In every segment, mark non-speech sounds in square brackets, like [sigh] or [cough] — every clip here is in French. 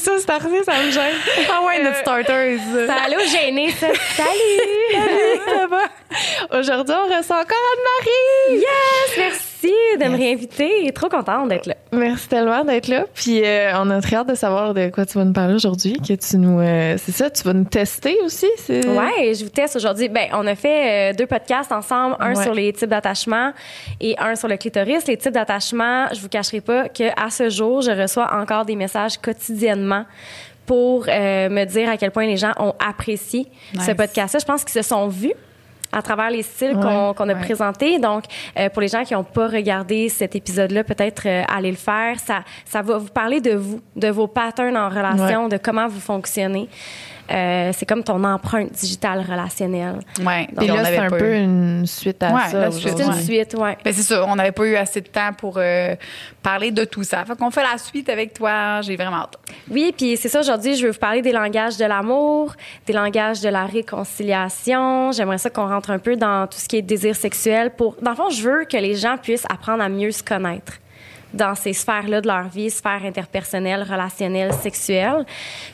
Ça starter, ça me gêne. Ah ouais, notre starter. C'est allô gêné, ça. [laughs] Salut! ça va? Aujourd'hui, on reçoit encore Anne-Marie. Yes! Merci de me réinviter. Trop contente d'être là. Merci tellement d'être là. Puis euh, on a très hâte de savoir de quoi tu vas nous parler aujourd'hui. Que tu nous, euh, c'est ça, tu vas nous tester aussi. C'est... Ouais, je vous teste aujourd'hui. Ben, on a fait euh, deux podcasts ensemble, un Ouais. sur les types d'attachement et un sur le clitoris. Les types d'attachement, je vous cacherai pas que à ce jour, je reçois encore des messages quotidiennement pour me dire à quel point les gens ont apprécié ce podcast-là. Je pense qu'ils se sont vus à travers les styles qu'on Ouais. qu'on a Ouais. présentés. Donc, euh, pour les gens qui n'ont pas regardé cet épisode-là, peut-être euh, allez le faire. Ça, ça va vous parler de vous, de vos patterns en relation, de comment vous fonctionnez. Euh, c'est comme ton empreinte digitale relationnelle. Ouais. Puis on là, avait c'est un peu eu- une suite à Ouais, ça. la suite, C'est une suite, ouais. Ben, c'est ça, on n'avait pas eu assez de temps pour euh, parler de tout ça. Fait qu'on fait la suite avec toi. J'ai vraiment hâte. Oui, puis c'est ça, aujourd'hui, je veux vous parler des langages de l'amour, des langages de la réconciliation. J'aimerais ça qu'on rentre un peu dans tout ce qui est désir sexuel. Pour, dans le fond, je veux que les gens puissent apprendre à mieux se connaître dans ces sphères-là de leur vie, sphères interpersonnelles, relationnelles, sexuelles.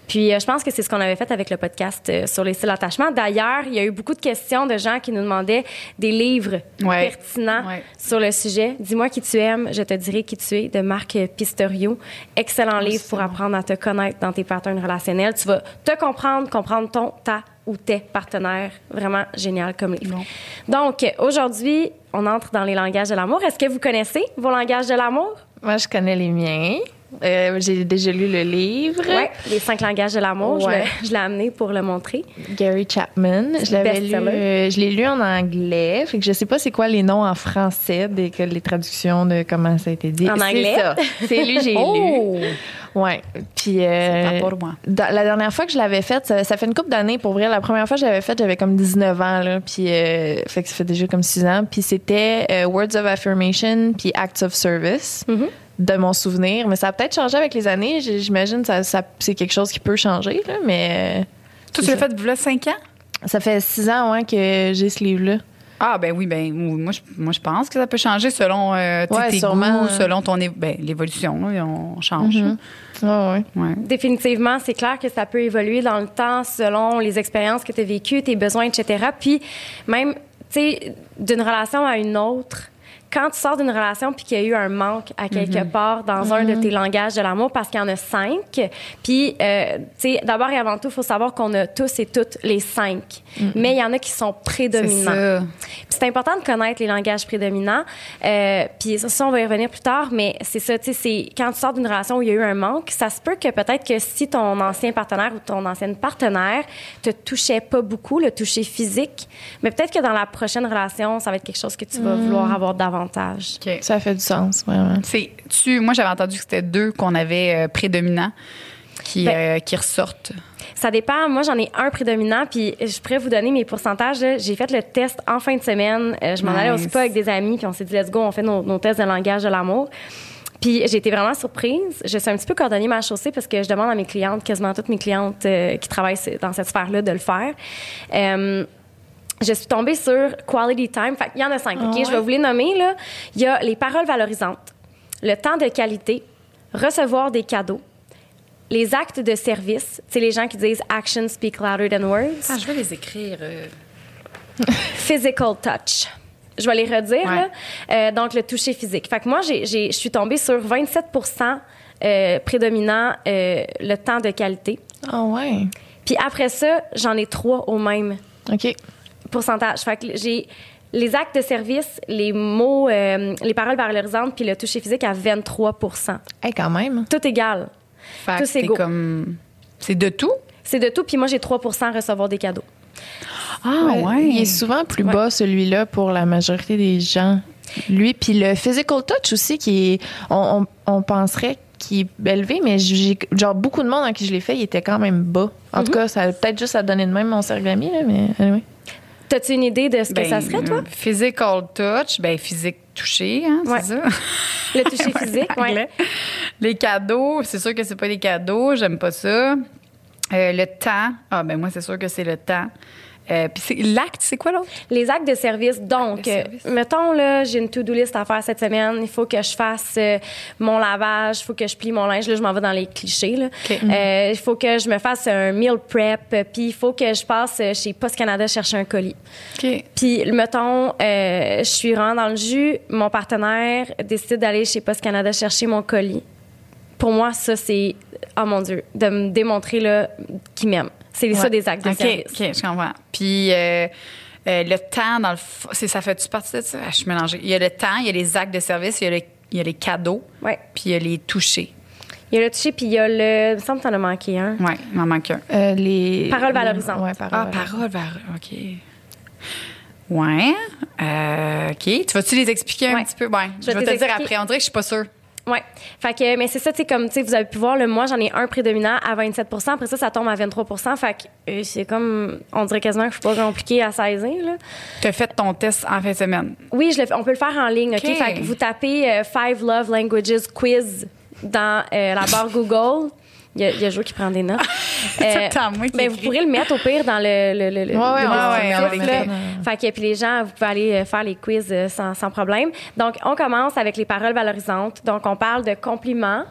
Puis euh, je pense que c'est ce qu'on avait fait avec le podcast euh, sur les styles d'attachement. D'ailleurs, il y a eu beaucoup de questions de gens qui nous demandaient des livres Ouais. pertinents Ouais. sur le sujet. Dis-moi qui tu aimes, je te dirai qui tu es, de Marc Pistorio. Excellent livre pour apprendre à te connaître dans tes patterns relationnels. Tu vas te comprendre, comprendre ton, ta ou tes partenaires. Vraiment génial comme livre. Donc, aujourd'hui, on entre dans les langages de l'amour. Est-ce que vous connaissez vos langages de l'amour? Moi, je connais les miens. Euh, j'ai déjà lu le livre. Oui, les cinq langages de l'amour. Je Ouais. l'ai- Je l'ai amené pour le montrer. Gary Chapman. Je l'avais lu. Euh, je l'ai lu en anglais. Fait que je sais pas c'est quoi les noms en français, des, que les traductions de comment ça a été dit. En anglais? C'est lui, j'ai [laughs] Oh! lu. Ouais. Puis euh, C'est pas pour moi. dans- la dernière fois que je l'avais faite, ça, ça fait une couple d'années pour vrai. La première fois que je l'avais faite, j'avais comme 19 ans là, puis euh, fait que ça fait déjà comme 6 ans. Puis c'était euh, Words of Affirmation puis Acts of Service. Mhm. De mon souvenir, mais ça a peut-être changé avec les années. J'imagine que ça, ça- c'est quelque chose qui peut changer, là, mais euh, Toi, tu l'as fait a 5 ans? ça fait six ans ouais, que j'ai ce livre-là. Ah, ben oui, ben moi, je, moi, je pense que ça peut changer selon euh, Ouais, tes sûrement. goûts, selon ton é- ben, l'évolution. là, on change. Mhm. Ouais, ouais. Ouais. Définitivement, c'est clair que ça peut évoluer dans le temps selon les expériences que tu as vécues, tes besoins, etc. Puis même, tu sais, d'une relation à une autre, quand tu sors d'une relation puis qu'il y a eu un manque à quelque part dans un de tes langages de l'amour, parce qu'il y en a cinq, puis, euh, tu sais, d'abord et avant tout, il faut savoir qu'on a tous et toutes les cinq. Mais il y en a qui sont prédominants. c'est important de connaître les langages prédominants. Euh, puis ça, ça, on va y revenir plus tard, mais c'est ça, tu sais, c'est quand tu sors d'une relation où il y a eu un manque, ça se peut que peut-être que si ton ancien partenaire ou ton ancienne partenaire te touchait pas beaucoup, le toucher physique, mais peut-être que dans la prochaine relation, ça va être quelque chose que tu vas vouloir avoir davantage. Ça fait du sens, vraiment. C'est, tu, moi, j'avais entendu que c'était deux qu'on avait euh, prédominants qui, Ben- euh, qui ressortent. Ça dépend. Moi, j'en ai un prédominant, puis je pourrais vous donner mes pourcentages. J'ai fait le test en fin de semaine. Euh, je m'en allais aussi pas avec des amis, puis on s'est dit, let's go, on fait nos, nos tests de langage de l'amour. Puis j'ai été vraiment surprise. Je suis un petit peu cordonnier ma chaussée parce que je demande à mes clientes, quasiment toutes mes clientes euh, qui travaillent dans cette sphère-là, de le faire. Euh, je suis tombée sur Quality Time. Fait il y en a cinq, OK? Ah Je vais vous les nommer, là. Il y a les paroles valorisantes, le temps de qualité, recevoir des cadeaux, les actes de service. C'est les gens qui disent « actions speak louder than words Ah, je vais les écrire. euh. [laughs] physical touch. Je vais les redire, Ouais. là. Euh, donc, le toucher physique. Fait que moi, je suis tombée sur 27% euh, prédominant euh, le temps de qualité. Ah ouais. Puis après ça, j'en ai trois au même OK. Pourcentage. Fait que j'ai les actes de service, les mots, euh, les paroles valorisantes, puis le toucher physique à 23 Hey, quand même. Tout égal. Fait Tout que c'est comme. C'est de tout? C'est de tout. Puis moi, j'ai 3% recevoir des cadeaux. Ah, ouais. Il est souvent plus Ouais. bas, celui-là, pour la majorité des gens. Lui, puis le physical touch aussi, qui est, on, on, on penserait qu'il est élevé, mais j'ai, genre, beaucoup de monde en qui je l'ai fait, il était quand même bas. En Mhm. tout cas, ça a peut-être juste à donner de même mon sergami, là, mais anyway. T'as-tu une idée de ce que Ben, ça serait, toi? Physical touch, ben physique touché, hein, Ouais. c'est ça? Le toucher [laughs] physique. Anglais. Les cadeaux, c'est sûr que c'est pas des cadeaux, j'aime pas ça. Euh, le temps, ah ben moi c'est sûr que c'est le temps. Euh, puis l'acte, c'est quoi l'autre? Les actes de service. Donc, de service. euh, mettons, là, j'ai une to-do list à faire cette semaine. Il faut que je fasse euh, mon lavage, il faut que je plie mon linge. Là, je m'en vais dans les clichés. Euh, Il faut que je me fasse un meal prep. Puis il faut que je passe chez Post Canada chercher un colis. Puis, mettons, je suis vraiment dans le jus. Mon partenaire décide d'aller chez Post Canada chercher mon colis. Pour moi, ça, c'est, oh mon Dieu, de me démontrer là, qu'il m'aime. C'est ça Ouais. des actes de OK, service. OK, je comprends. Puis euh, euh, le temps, dans le c'est- ça fait-tu partie de ça? Ah, je suis mélangée. Il y a le temps, il y a les actes de service, il y a, le- il y a les cadeaux, Ouais. puis il y a les touchés. Il y a le toucher, puis il y a le. Il me semble que t'en as manqué un. Oui, il m'en manque un. Euh, les Paroles les- valorisantes. Ouais, paroles Ah, valorisantes. parole, parole, OK. Ouais. Euh, OK. Tu vas-tu les expliquer un Ouais. petit peu? Ouais. Je vais vais te les dire expliquer. après. On dirait que je suis pas sûre. Ouais. Fait que, mais c'est ça, tu sais, comme, tu sais, vous avez pu voir, le moi, j'en ai un prédominant à 27% Après ça, ça tombe à 23 Fait que euh, c'est comme, on dirait quasiment que je suis pas compliquée à saisir, là. Tu as fait ton test en fin de semaine. Oui, je le on peut le faire en ligne, OK? OK. Fait que vous tapez euh, Five Love Languages Quiz dans euh, la barre Google. Il y, a, il y a Jo qui prend des notes. [laughs] Euh, moi qui ben, vous pourrez le mettre au pire dans le, le, le, le- Ouais, ouais, ouais, là. Fait que puis les gens, vous pouvez aller euh, faire les quiz euh, sans, sans problème. Donc, on commence avec les paroles valorisantes. Donc, on parle de compliments.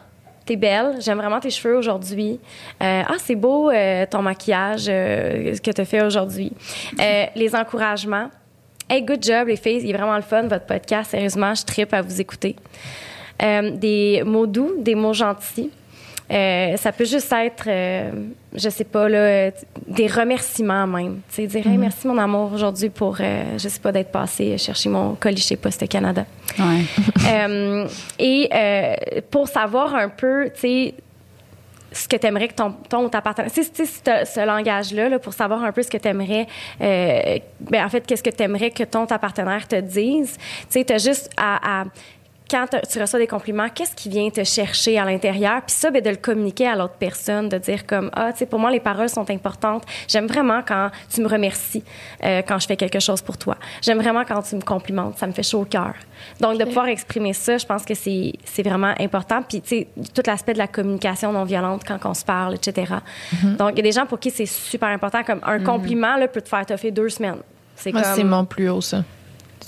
T'es belle, j'aime vraiment tes cheveux aujourd'hui. Euh, ah, c'est beau euh, ton maquillage euh, ce que tu as fait aujourd'hui. Euh, [laughs] les encouragements. Hey, good job, les filles. Il est vraiment le fun, votre podcast. Sérieusement, je tripe à vous écouter. Euh, des mots doux, des mots gentils. Euh, ça peut juste être, euh, je sais pas, là, des remerciements même. Tu sais, dire, Hey, merci mon amour aujourd'hui pour, euh, je sais pas, d'être passé chercher mon colis chez Poste Canada. Ouais. [laughs] Euh, et euh, pour savoir un peu, tu sais, ce que tu aimerais que ton, ton ou ta partenaire. Tu sais, ce, ce langage-là, là, pour savoir un peu ce que tu aimerais. ben, en fait, qu'est-ce que tu aimerais que ton ta partenaire te dise. Tu sais, tu as juste à. à quand tu reçois des compliments, qu'est-ce qui vient te chercher à l'intérieur? Puis ça, ben, de le communiquer à l'autre personne, de dire comme, ah, tu sais, pour moi, les paroles sont importantes. J'aime vraiment quand tu me remercies euh, quand je fais quelque chose pour toi. J'aime vraiment quand tu me complimentes. Ça me fait chaud au cœur. Donc, de pouvoir exprimer ça, je pense que c'est c'est vraiment important. Puis, tu sais, tout l'aspect de la communication non violente quand on se parle, etc. Donc, il y a des gens pour qui c'est super important. Comme un compliment, là, peut te faire toffer deux semaines. C'est Moi, comme... c'est mon plus haut, ça.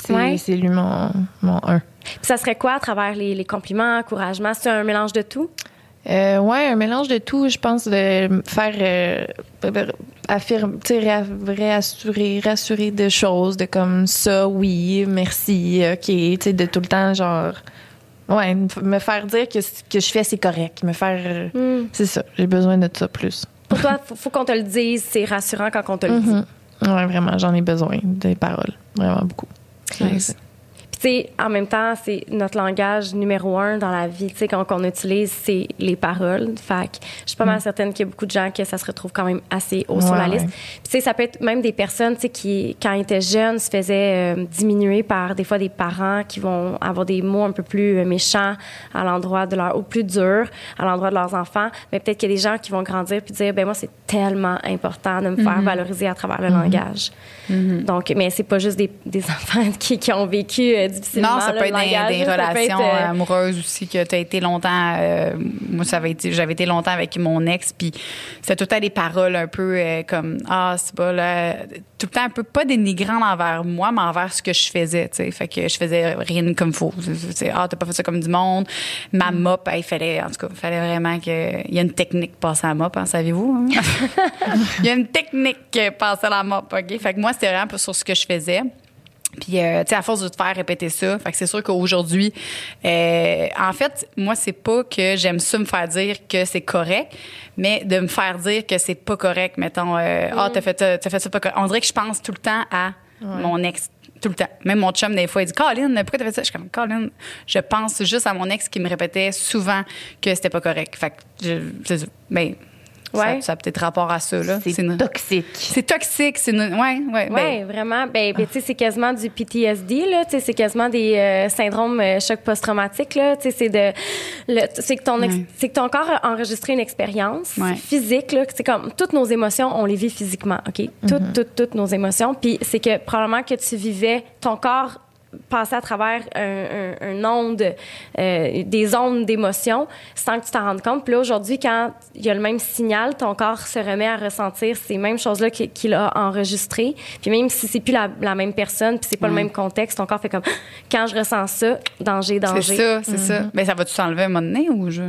C'est Ouais. c'est lui mon, mon 1. Puis ça serait quoi à travers les, les compliments, encouragements? C'est un mélange de tout? Euh, ouais, un mélange de tout, je pense, de faire euh, affirmer, réassurer, rassurer de choses, de comme ça, oui, merci, ok, tu sais, de tout le temps, genre, ouais, me faire dire que ce que je fais, c'est correct, me faire, euh, c'est ça, j'ai besoin de ça plus. Pour toi, faut, faut qu'on te le dise. C'est rassurant quand on te le dit. Mhm. Ouais, vraiment, j'en ai besoin des paroles, vraiment beaucoup. Nice. Sais, en même temps, c'est notre langage numéro un dans la vie, tu sais, qu'on utilise, c'est les paroles. Fait que je suis pas mal certaine qu'il y a beaucoup de gens que ça se retrouve quand même assez haut sur la ouais. liste. Puis, tu sais, ça peut être même des personnes, tu sais, qui, quand ils étaient jeunes, se faisaient euh, diminuer par des fois des parents qui vont avoir des mots un peu plus euh, méchants à l'endroit de leur, ou plus durs à l'endroit de leurs enfants. Mais peut-être qu'il y a des gens qui vont grandir puis dire, ben moi, c'est tellement important de me Mm-hmm. faire valoriser à travers le langage. Donc, mais c'est pas juste des, des [laughs] enfants qui, qui ont vécu euh, difficilement. Non, ça peut être des, des relations être, euh, amoureuses aussi que tu as été longtemps. euh, moi, ça avait été, j'avais été longtemps avec mon ex, puis c'était tout le temps des paroles un peu euh, comme ah c'est pas là, tout le temps un peu pas dénigrant envers moi, mais envers ce que je faisais. Tu sais, fait que je faisais rien comme faux. Sais, ah t'as pas fait ça comme du monde. Ma Mm. mop, il fallait en tout cas, il fallait vraiment que il y a une technique pour passer à la mop, hein, saviez-vous hein? [laughs] Il y a une technique euh, passer à la mop, ok? Fait que moi c'était vraiment sur ce que je faisais. Puis, euh, tu sais, à force de te faire répéter ça, fait que c'est sûr qu'aujourd'hui, euh, en fait, moi, c'est pas que j'aime ça me faire dire que c'est correct, mais de me faire dire que c'est pas correct. Mettons, euh, ah, t'as fait, ça- t'as fait ça pas correct. On dirait que je pense tout le temps à mon ex. Tout le temps. Même mon chum, des fois, il dit Colin, pourquoi t'as fait ça? Je suis comme Colin, je pense juste à mon ex qui me répétait souvent que c'était pas correct. Fait que, je, c'est Ben, ça- Ouais. ça, a peut-être rapport à ça, là. C'est une- toxique. C'est toxique. C'est une- ouais, ouais. ben, Oui, vraiment. Ben, ben, tu sais, c'est quasiment du PTSD, là. Tu sais, c'est quasiment des euh, syndromes euh, choc post-traumatique, là. Tu sais, c'est de, le- c'est que ton, ex- Ouais. c'est que ton corps a enregistré une expérience Ouais. physique, là. C'est comme toutes nos émotions, on les vit physiquement, OK? Toutes, toutes, toutes nos émotions. Puis c'est que probablement que tu vivais, ton corps passer à travers un, un, un onde, euh, des ondes d'émotions sans que tu t'en rendes compte. Puis là, aujourd'hui, quand il y a le même signal, ton corps se remet à ressentir ces mêmes choses-là qu'il a enregistrées. Puis même si c'est plus la, la, même personne, puis c'est pas le même contexte, ton corps fait comme [gasps] quand je ressens ça, danger, danger. C'est ça, c'est ça. Mais ça va-tu s'enlever à un moment donné ou je?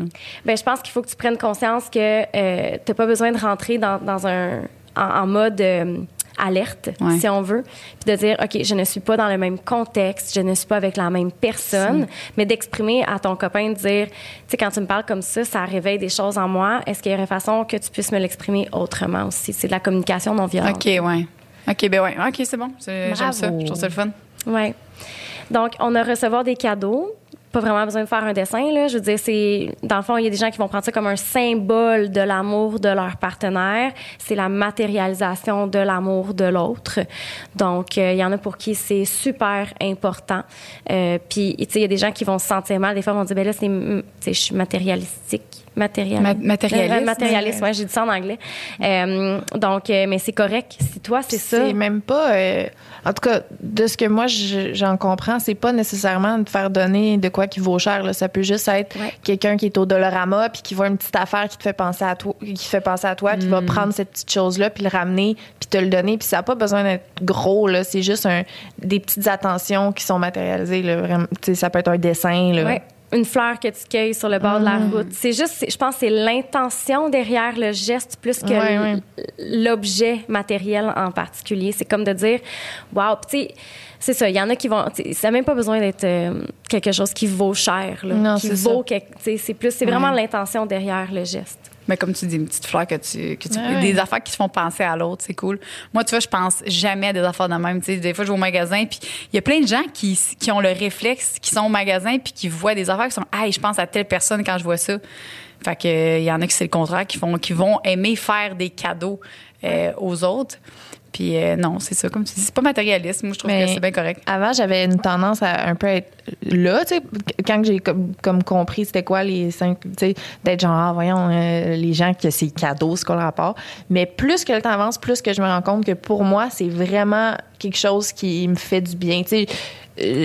Ben, je pense qu'il faut que tu prennes conscience que euh, tu n'as pas besoin de rentrer dans, dans un en, en mode euh, alerte, Ouais. si on veut, puis de dire, OK, je ne suis pas dans le même contexte, je ne suis pas avec la même personne, mais d'exprimer à ton copain, de dire, tu sais, quand tu me parles comme ça, ça réveille des choses en moi. Est-ce qu'il y aurait façon que tu puisses me l'exprimer autrement aussi? C'est de la communication non violente. OK, ouais. OK, ben ouais. OK, c'est bon. J'aime ça. Je trouve ça le fun. Ouais. Donc, on a recevoir des cadeaux. Pas vraiment besoin de faire un dessin, là. Je veux dire, c'est. Dans le fond, il y a des gens qui vont prendre ça comme un symbole de l'amour de leur partenaire. C'est la matérialisation de l'amour de l'autre. Donc, euh, il y en a pour qui c'est super important. Euh, puis, tu sais, il y a des gens qui vont se sentir mal. Des fois, ils vont dire, ben là, c'est. Je suis matérialistique. Ma- matérialiste. Euh, matérialiste, ouais, j'ai dit ça en anglais. Euh, donc, euh, mais c'est correct. Si toi, c'est ça. C'est même pas. euh, en tout cas, de ce que moi je- j'en comprends, c'est pas nécessairement de faire donner de quoi qui vaut cher. là. Ça peut juste être Ouais. quelqu'un qui est au Dollarama puis qui voit une petite affaire qui te fait penser à toi, qui fait penser à toi, qui Mm. va prendre cette petite chose-là puis le ramener puis te le donner. Puis ça n'a pas besoin d'être gros. là. C'est juste un, des petites attentions qui sont matérialisées. Là. Vraiment, ça peut être un dessin. Là. Ouais. Une fleur que tu cueilles sur le bord de la route. C'est juste, je pense, c'est l'intention derrière le geste plus que l'objet matériel en particulier. C'est comme de dire, wow, Puis tu sais, c'est ça. Il y en a qui vont, ça n'a même pas besoin d'être euh, quelque chose qui vaut cher, là, Non, qui vaut, c'est plus, c'est vraiment l'intention derrière le geste. Mais comme tu dis, une petite fleur que tu. Que tu Ouais, ouais. Des affaires qui te font penser à l'autre, c'est cool. Moi, tu vois, je pense jamais à des affaires de même. Tu sais, des fois, je vais au magasin, puis il y a plein de gens qui, qui ont le réflexe, qui sont au magasin, puis qui voient des affaires qui sont Hey, je pense à telle personne quand je vois ça. Fait que, euh, il y en a qui c'est le contraire, qui, font, qui vont aimer faire des cadeaux euh, aux autres. Puis euh, non, c'est ça, comme tu dis, c'est pas matérialiste. Moi, je trouve Mais- que c'est bien correct. Avant, j'avais une tendance à un peu être là, tu sais, quand j'ai comme, comme compris c'était quoi les cinq, tu sais, d'être genre, ah, voyons, euh, les gens que c'est cadeau, c'est quoi le rapport. Mais plus que le temps avance, plus que je me rends compte que pour moi, c'est vraiment quelque chose qui me fait du bien. Tu sais,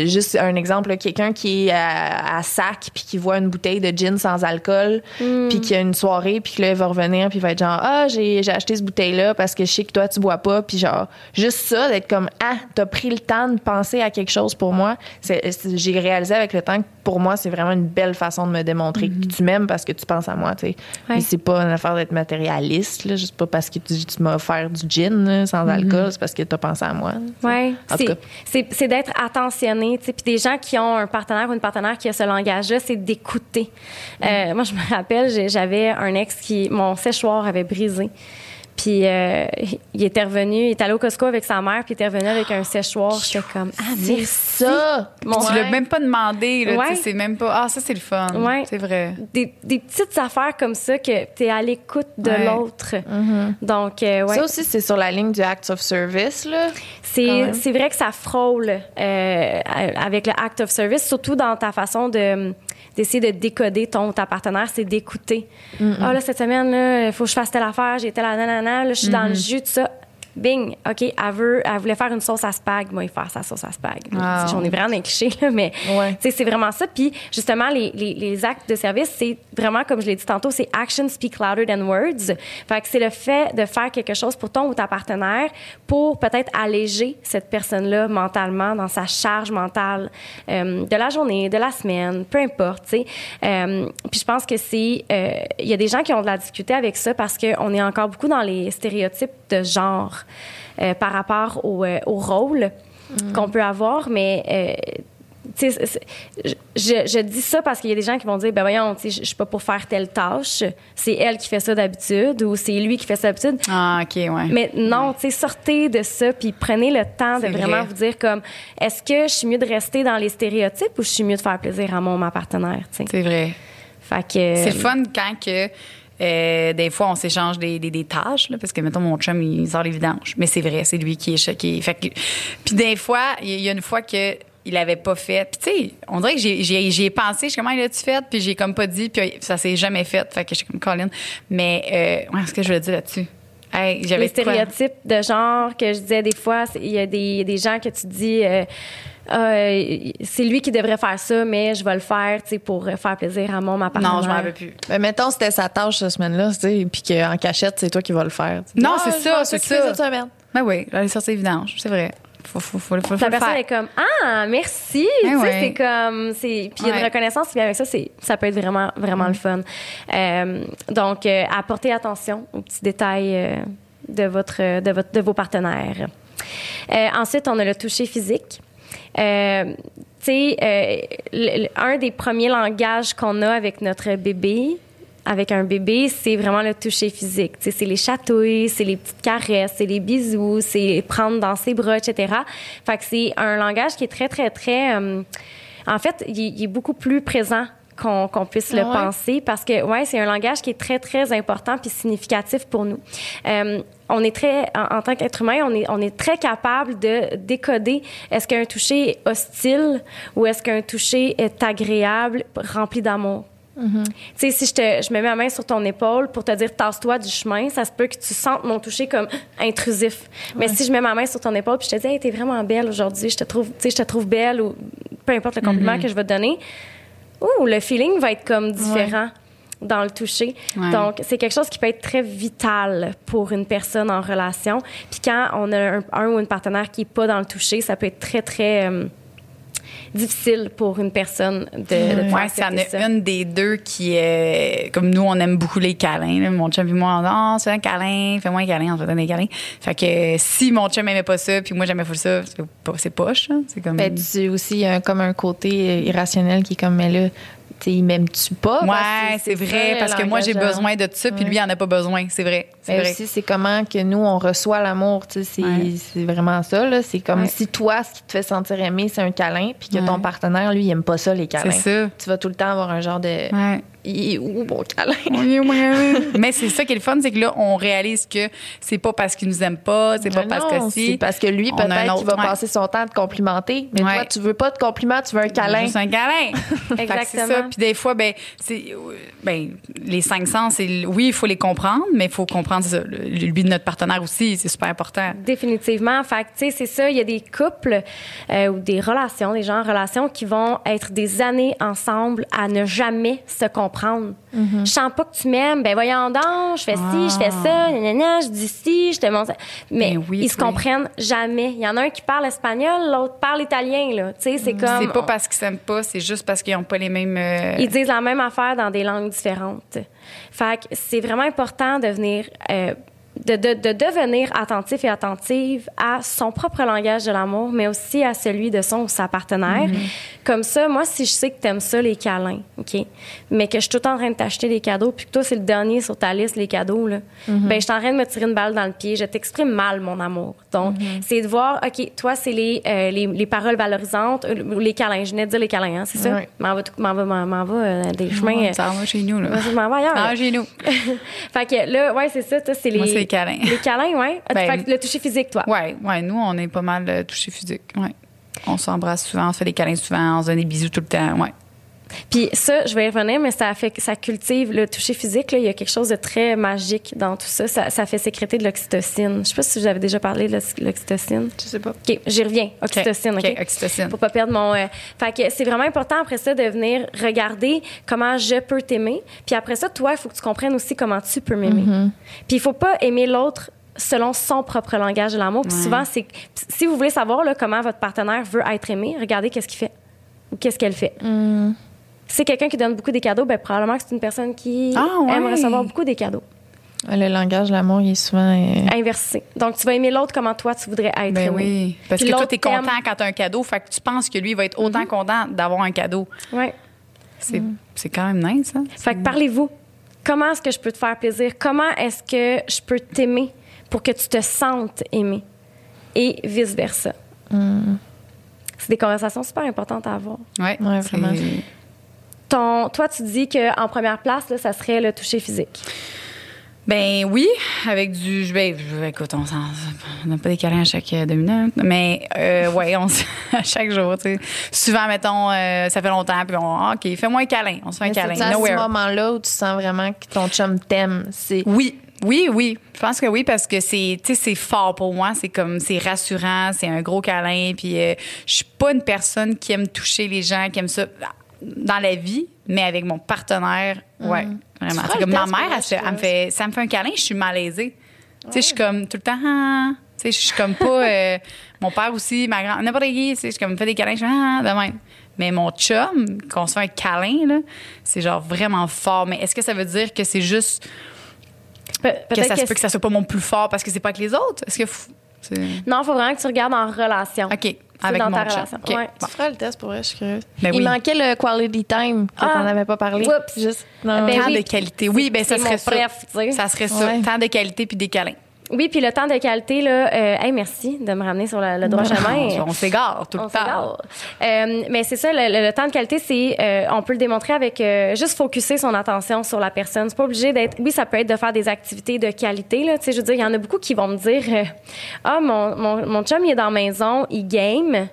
juste un exemple, quelqu'un qui est à, à sac puis qui voit une bouteille de gin sans alcool puis qui a une soirée puis là il va revenir puis il va être genre ah j'ai j'ai acheté cette bouteille là parce que je sais que toi tu bois pas puis genre juste ça d'être comme ah t'as pris le temps de penser à quelque chose pour moi c'est c'est- j'ai réalisé avec le temps que pour moi c'est vraiment une belle façon de me démontrer que tu m'aimes parce que tu penses à moi tu sais Ouais. c'est pas une affaire d'être matérialiste là juste pas parce que tu, tu m'as offert du gin là, sans alcool c'est parce que t'as pensé à moi là, tu sais. Oui, En tout cas. c'est c'est d'être attentionné. Puis des gens qui ont un partenaire ou une partenaire qui a ce langage-là, c'est d'écouter. Euh, moi, je me rappelle, j'avais un ex qui, mon séchoir avait brisé. Puis euh, il était revenu, il est allé au Costco avec sa mère, puis il était revenu avec un séchoir. J'étais comme, ah, c'est merci. ça Mon- Tu l'as même pas demandé, là, Ouais. c'est même pas. Ah, ça, c'est le fun. Ouais. C'est vrai. Des, des petites affaires comme ça que tu es à l'écoute de Ouais. l'autre. Donc, euh, ouais. ça aussi c'est sur la ligne du acts of service là c'est vrai que ça frôle euh, avec le act of service, surtout dans ta façon de d'essayer de décoder ton ta partenaire, c'est d'écouter. Ah là cette semaine là, il faut que je fasse telle affaire, j'ai telle nanana, là je suis dans le jus de ça. Bing, OK, elle, veut, elle voulait faire une sauce à spag. Moi, il faire sa sauce à spag. Wow. J'en ai vraiment des clichés, là, mais Ouais. c'est vraiment ça. Puis, justement, les, les, les actes de service, c'est vraiment, comme je l'ai dit tantôt, c'est action speak louder than words. Fait que c'est le fait de faire quelque chose pour ton ou ta partenaire pour peut-être alléger cette personne-là mentalement dans sa charge mentale euh, de la journée, de la semaine, peu importe, tu sais. Euh, puis je pense que c'est... euh, Il y a des gens qui ont de la difficulté avec ça parce qu'on est encore beaucoup dans les stéréotypes de genre euh, par rapport au, euh, au rôle qu'on peut avoir, mais... euh, je, je dis ça parce qu'il y a des gens qui vont dire, ben voyons, tu sais, je je suis pas pour faire telle tâche. C'est elle qui fait ça d'habitude ou c'est lui qui fait ça d'habitude. Ah, OK, ouais. Mais non, tu sais, sortez de ça puis prenez le temps de vraiment vrai. vous dire comme, est-ce que je suis mieux de rester dans les stéréotypes ou je suis mieux de faire plaisir à mon ma partenaire. C'est vrai. Fait que C'est fun quand que. Euh, des fois, on s'échange des, des, des tâches, là, parce que, mettons, mon chum, il sort les vidanges. Mais c'est vrai, c'est lui qui est choqué. Fait que, puis des fois, il y a une fois que il l'avait pas fait. Puis tu sais, on dirait que j'ai- j'ai j'y ai pensé, je suis comment il a-tu fait? Puis j'ai comme pas dit, puis ça s'est jamais fait. Fait que je suis comme Colin. Mais, euh, ouais, ce que je veux dire là-dessus? Hey, les stéréotypes de genre que je disais des fois, il y a des, des gens que tu dis, euh, euh, c'est lui qui devrait faire ça, mais je vais le faire, tu sais, pour faire plaisir à mon ma partenaire. Non, je m'en rappelle plus. Mais mettons, c'était sa tâche cette semaine-là, tu sais, puis qu'en cachette, c'est toi qui vas le faire. Non, Ah, c'est je ça, c'est ça. cette semaine. Ben oui, aller sortir les vidanges, c'est vrai. Faut, faut, faut, faut, la le personne faire. est comme ah merci tu sais ouais. c'est comme c'est puis il y a Ouais. une reconnaissance puis avec ça c'est ça peut être vraiment vraiment le fun Euh, donc euh, apportez attention aux petits détails euh, de votre de votre de vos partenaires Euh, ensuite on a le toucher physique euh, tu sais, euh, un des premiers langages qu'on a avec notre bébé, avec un bébé, c'est vraiment le toucher physique. Tu sais, c'est les chatouilles, c'est les petites caresses, c'est les bisous, c'est prendre dans ses bras, etc. Fait que c'est un langage qui est très, très, très... euh, en fait, il, il est beaucoup plus présent qu'on puisse le Ah ouais? penser parce que ouais c'est un langage qui est très très important puis significatif pour nous Euh, on est très en, en tant qu'être humain on est on est très capable de décoder est-ce qu'un toucher est hostile ou est-ce qu'un toucher est agréable rempli d'amour. Tu sais, si je, te, je mets ma main sur ton épaule pour te dire tasse-toi du chemin, ça se peut que tu sentes mon toucher comme intrusif. Mais si je mets ma main sur ton épaule puis je te dis, hey, t'es vraiment belle aujourd'hui, je te trouve, tu sais, je te trouve belle ou peu importe le compliment que je vais te donner, ouh, le feeling va être comme différent. Dans le toucher. Ouais. Donc, c'est quelque chose qui peut être très vital pour une personne en relation. Puis quand on a un, un ou une partenaire qui n'est pas dans le toucher, ça peut être très, très euh, difficile pour une personne de, de faire Ouais, s'il y en a ça. une des deux qui est. Comme nous, on aime beaucoup les câlins. là. Mon chum et moi, on dit Ah, c'est un câlin, fais-moi un câlin, on te donne des câlins. Fait que si mon chum aimait pas ça, puis moi, j'aimais pas ça, c'est pas- c'est poche. C'est comme. Ben, tu aussi, il y a comme un côté irrationnel qui est comme, mais là, il m'aime-tu pas? Ouais, c'est vrai, parce que moi, j'ai besoin de ça, puis lui, il en a pas besoin. C'est vrai. C'est Mais vrai. aussi, c'est comment que nous, on reçoit l'amour. tu sais, C'est Ouais. vraiment ça. là. C'est comme Ouais. si toi, ce qui te fait sentir aimé, c'est un câlin, puis que Ouais. ton partenaire, lui, il aime pas ça, les câlins. C'est ça. Tu vas tout le temps avoir un genre de. Il est où, mon câlin? [laughs] Mais c'est ça qui est le fun, c'est que là, on réalise que c'est pas parce qu'il nous aime pas, c'est pas Mais parce que si. C'est parce que lui, peut-être qu'il va passer son temps à te complimenter. Mais Ouais. toi, tu veux pas de compliments, tu veux un câlin. Juste un câlin. [laughs] C'est ça. Exactement. Puis des fois, ben, c'est, ben, les cinq sens, oui, il faut les comprendre, mais il faut comprendre ça. Le- Lui de notre partenaire aussi, c'est super important. Définitivement. Fait tu sais, c'est ça. Il y a des couples euh, ou des relations, des gens en relation qui vont être des années ensemble à ne jamais se comprendre. Je sens pas que tu m'aimes. Ben voyons donc, je fais ci, je fais ça, nanana, je dis ci, je te montre ça. Mais Ben oui, ils se comprennent jamais. Il y en a un qui parle espagnol, l'autre parle italien. Là. Tu sais, c'est comme... C'est pas parce qu'ils s'aiment pas, c'est juste parce qu'ils ont pas les mêmes. euh, Ils disent la même affaire dans des langues différentes. Fait que c'est vraiment important de venir. euh, de, de- de devenir attentif et attentive à son propre langage de l'amour, mais aussi à celui de son ou sa partenaire. Comme ça, moi, si je sais que tu aimes ça, les câlins, OK, mais que je suis tout le temps en train de t'acheter des cadeaux, puis que toi, c'est le dernier sur ta liste, les cadeaux, là, ben, je suis en train de me tirer une balle dans le pied. Je t'exprime mal mon amour. Donc, c'est de voir, OK, toi, c'est les, euh, les, les paroles valorisantes, euh, les câlins. Je venais de dire les câlins, hein, c'est ça? Ouais. M'en va, tout- m'en va, m'en- va euh, des chemins. euh, Ça va chez nous, là. [laughs] m'en vais ailleurs. Ah, chez nous. [laughs] fait que là, ouais, c'est ça. c'est les, les câlins. Les câlins, ouais. Ah, Ben, le toucher physique, toi. Ouais, ouais, nous, on est pas mal euh, touchés physiques. Ouais. On s'embrasse souvent, on se fait des câlins souvent, on se donne des bisous tout le temps. Ouais. Puis ça, je vais y revenir, mais ça fait, ça cultive le toucher physique. Là, il y a quelque chose de très magique dans tout ça. Ça, ça fait sécréter de l'oxytocine. Je sais pas si j'avais déjà parlé de l'ox- l'oxytocine. Je sais pas. OK, j'y reviens. Oxytocine, OK? OK, oxytocine. Pour pas perdre mon. euh, Fait que c'est vraiment important après ça de venir regarder comment je peux t'aimer. Puis après ça, toi, il faut que tu comprennes aussi comment tu peux m'aimer. Puis il faut pas aimer l'autre selon son propre langage de l'amour. Puis Ouais. souvent, c'est si vous voulez savoir là, comment votre partenaire veut être aimé, regardez qu'est-ce qu'il fait ou qu'est-ce qu'elle fait. Si c'est quelqu'un qui donne beaucoup des cadeaux, ben probablement que c'est une personne qui Ah, ouais. aime recevoir beaucoup des cadeaux. Le langage de l'amour, il est souvent. euh, Inversé. Donc, tu vas aimer l'autre comment toi, tu voudrais être Ben aimé. oui. Parce Puis que toi, l'autre t'es content quand t'as un cadeau, fait que tu penses que lui va être autant content d'avoir un cadeau. Ouais. C'est c'est quand même nice, hein? Fait que parlez-vous. Comment est-ce que je peux te faire plaisir? Comment est-ce que je peux t'aimer pour que tu te sentes aimé? Et vice-versa. C'est des conversations super importantes à avoir. Ouais, Ouais, vraiment. Ton, toi, tu dis qu'en première place, là, ça serait le toucher physique. Ben oui, avec du. Ben, écoute, on s'en- on n'a pas des câlins à chaque euh, deux minutes, mais euh, ouais, on [laughs] à chaque jour, tu sais. Souvent, mettons, euh, ça fait longtemps, puis on, ah, ok, fais-moi un câlin, on se fait un câlin. c'est à ce moment-là où tu sens vraiment que ton chum t'aime. C'est Oui, Oui, oui. Je pense que oui, parce que c'est, tu sais, c'est fort pour moi. C'est comme, c'est rassurant, c'est un gros câlin. Puis euh, je suis pas une personne qui aime toucher les gens, qui aime ça dans la vie, mais avec mon partenaire, ouais, vraiment. C'est comme ma mère, elle, me fait, ça me fait un câlin, je suis malaisée. Tu sais, je suis comme tout le temps, ah, tu sais, je suis comme pas. [laughs] euh, mon père aussi, ma grand, n'importe qui, tu sais, je suis comme, me fait des câlins, je suis ah, de même. Mais mon chum, qu'on se fait un câlin, là, c'est genre vraiment fort. Mais est-ce que ça veut dire que c'est juste Pe- que ça se que peut que ça soit pas mon plus fort parce que c'est pas avec les autres? Est-ce que. f- Non, il faut vraiment que tu regardes en relation. OK, avec dans mon ta chum. relation. OK, Ouais. bon. Tu feras le test pour vrai, je suis curieuse. Ben Il oui. manquait le quality time que Ah. t'en avais pas parlé. Oups. Juste, non, Ben temps oui. de qualité. Oui, ben ça serait ça. préf. Ça serait ça. Ouais. Temps de qualité puis des câlins. Oui, puis le temps de qualité, là, euh, hey, merci de me ramener sur le, le droit chemin. On s'égare tout On le temps. Euh, mais c'est ça, le, le- le temps de qualité, c'est euh, on peut le démontrer avec euh, juste focuser son attention sur la personne. C'est pas obligé d'être. Oui, ça peut être de faire des activités de qualité. Là, tu sais, je veux dire, il y en a beaucoup qui vont me dire, ah mon, mon mon chum il est dans la maison, il game.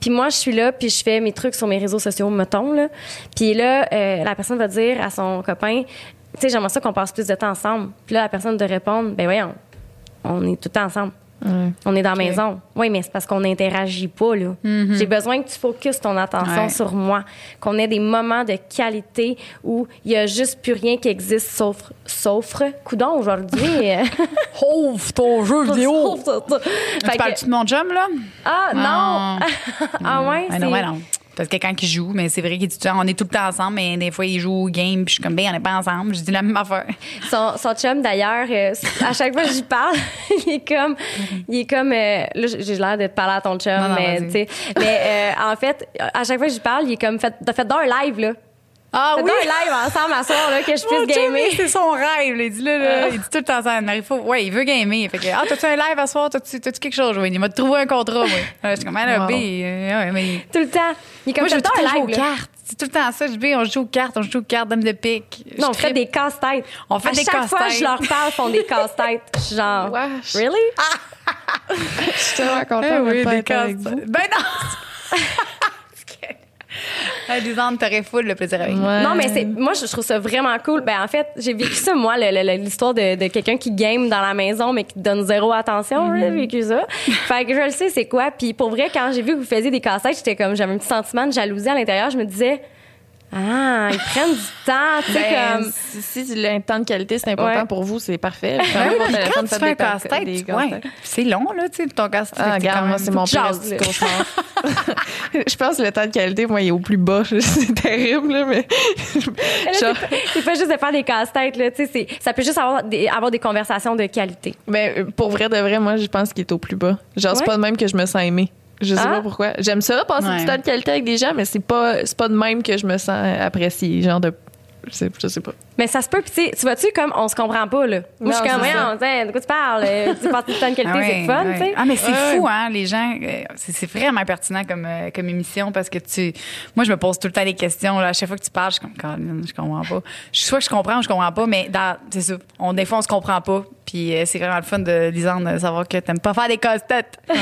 Puis moi, je suis là, puis je fais mes trucs sur mes réseaux sociaux, mettons. Là. Puis là, la personne va dire à son copain, tu sais, j'aimerais ça qu'on passe plus de temps ensemble. Puis là, la personne de répondre, ben voyons, on est tout le temps ensemble. On est dans la maison. Oui, mais c'est parce qu'on n'interagit pas, là. J'ai besoin que tu focuses ton attention Ouais. sur moi. Qu'on ait des moments de qualité où il y a juste plus rien qui existe sauf... Sauf... Coudon, aujourd'hui. [laughs] Ouvre ton jeu [laughs] vidéo. Tu parles-tu de mon chum, là? Ah, non! Ah. [laughs] ah ouais? Ah non, c'est- ouais, non. Parce que quand il joue, mais c'est vrai qu'on est tout le temps ensemble, mais des fois, il joue au game, puis je suis comme, ben, on n'est pas ensemble. Je dis la même affaire. Son, son chum, d'ailleurs, euh, à chaque fois que j'y parle, [laughs] il est comme. Il est comme. euh, là, j'ai l'air de te parler à ton chum, Non, non, mais tu sais. Mais euh, en fait, à chaque fois que j'y parle, il est comme. Fait, t'as fait d'un live, là. Ah Fait d'un live ensemble à soir, là, que je puisse gamer. C'est son rêve. là. Il dit, là, là, il dit tout le temps ça Marie. Faut, ouais, il veut gamer. Fait que, ah, t'as-tu un live à soir? T'as-tu, quelque chose? Oui, il m'a trouvé un contrat, moi. Je suis comme, ah, là. B, euh, ouais, mais. Tout le temps. Il est comme Moi, je fait veux tout le d'un temps jouer aux live, là. cartes. C'est tout le temps ça. Je dis, on joue aux cartes, on joue aux cartes, dame de pique. Non, on Je fait des casse-têtes. On fait à des chaque fois que casse-têtes. je leur parle, ils font des [laughs] casse-têtes. Genre. Wesh. Really? [laughs] Je suis tellement contente Ah de oui, pas des être avec casse- vous. Ben non! [laughs] Ah, Des ans, t'aurais full le plaisir avec. Ouais. Non, mais c'est moi, je trouve ça vraiment cool. Ben, en fait, j'ai vécu ça, moi, le- le- le- l'histoire de, de quelqu'un qui game dans la maison, mais qui donne zéro attention. J'ai vécu ça. fait que je le sais, c'est quoi. Puis pour vrai, quand j'ai vu que vous faisiez des cassettes, j'étais comme, j'avais un petit sentiment de jalousie à l'intérieur. Je me disais, ah, ils prennent du temps, tu sais, Ben, comme. si, si le temps de qualité c'est important Ouais. pour vous, c'est parfait. Ben oui, quand tu fais un casse-tête, ouais, c'est long, là, tu sais, ton casse-tête. Ah, c'est regarde, moi, c'est mon pire cauchemar. [laughs] je pense que le temps de qualité, moi, il est au plus bas. [laughs] C'est terrible, là, mais. [laughs] Genre- c'est pas- C'est pas juste de faire des casse-têtes, là, tu sais, c'est- ça peut juste avoir des, avoir des conversations de qualité. Mais euh, pour vrai, de vrai, moi, je pense qu'il est au plus bas. Genre, c'est Ouais? pas de même que je me sens aimée. Je sais Ah. pas pourquoi. J'aime ça, passer Ouais. du temps de qualité avec des gens, mais c'est pas, c'est pas de même que je me sens appréciée. Genre de. Je sais, je sais pas. Mais ça se peut, puis tu tu vois-tu, comme on se comprend pas, là? Moi, je suis comme, voyons, de quoi tu parles? Euh, Tu passes du temps de qualité, Ah c'est fun, tu sais. Ah, mais c'est fou, hein, les gens. euh, C'est vraiment pertinent comme, euh, comme émission parce que tu. Moi, je me pose tout le temps des questions. Là, à chaque fois que tu parles, je suis comme, je comprends pas. Soit je comprends ou je comprends pas, mais dans, c'est ça. On, des fois, on se comprend pas. Puis c'est vraiment le fun de Lisande de savoir que t'aimes pas faire des casse-têtes. tu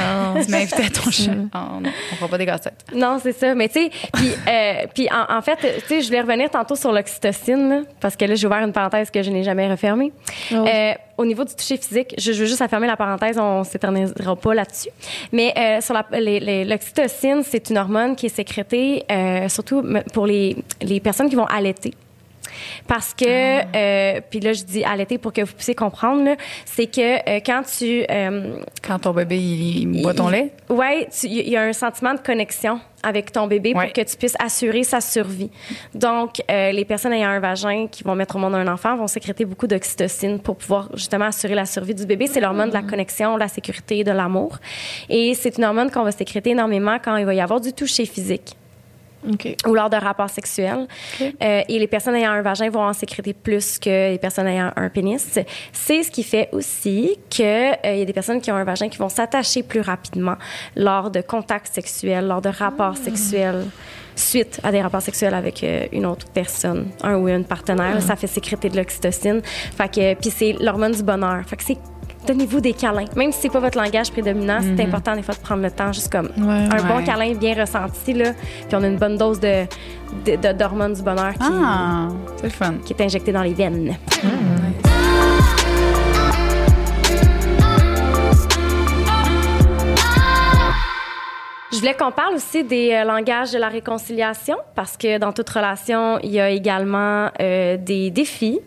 m'as invité à ton [laughs] chat. Non, on fera pas des casse-têtes. Non, c'est ça. Mais tu sais, puis, euh, puis en, en fait, tu sais, je voulais revenir tantôt sur l'oxytocine, là, parce que là, j'ai ouvert une parenthèse que je n'ai jamais refermée. Ah oui. Euh, au niveau du toucher physique, je, je veux juste fermer la parenthèse, on s'éternisera pas là-dessus. Mais euh, sur l'oxytocine, c'est une hormone qui est sécrétée euh, surtout pour les, les personnes qui vont allaiter. Parce que, euh, puis là, je dis allaiter pour que vous puissiez comprendre, là, c'est que euh, quand tu... euh, Quand ton bébé, il, il boit ton lait? oui, il y a un sentiment de connexion avec ton bébé Ouais. pour que tu puisses assurer sa survie. Donc, euh, les personnes ayant un vagin qui vont mettre au monde un enfant vont sécréter beaucoup d'oxytocine pour pouvoir justement assurer la survie du bébé. C'est l'hormone de la connexion, de la sécurité, de l'amour. Et c'est une hormone qu'on va sécréter énormément quand il va y avoir du toucher physique OK. ou lors de rapports sexuels. Euh, et les personnes ayant un vagin vont en sécréter plus que les personnes ayant un pénis. C'est ce qui fait aussi qu'il y a des personnes qui ont un vagin qui vont s'attacher plus rapidement lors de contacts sexuels, lors de rapports sexuels suite à des rapports sexuels avec euh, une autre personne, un ou une partenaire. Ça fait sécréter de l'oxytocine. Fait que puis c'est l'hormone du bonheur. Fait que c'est donnez-vous des câlins. Même si c'est pas votre langage prédominant, c'est important des fois de prendre le temps, juste comme un bon câlin bien ressenti, là. Puis on a une bonne dose de, d'hormones du bonheur qui, ah, est injectée dans les veines. Je voulais qu'on parle aussi des euh, langages de la réconciliation parce que dans toute relation, il y a également euh, des défis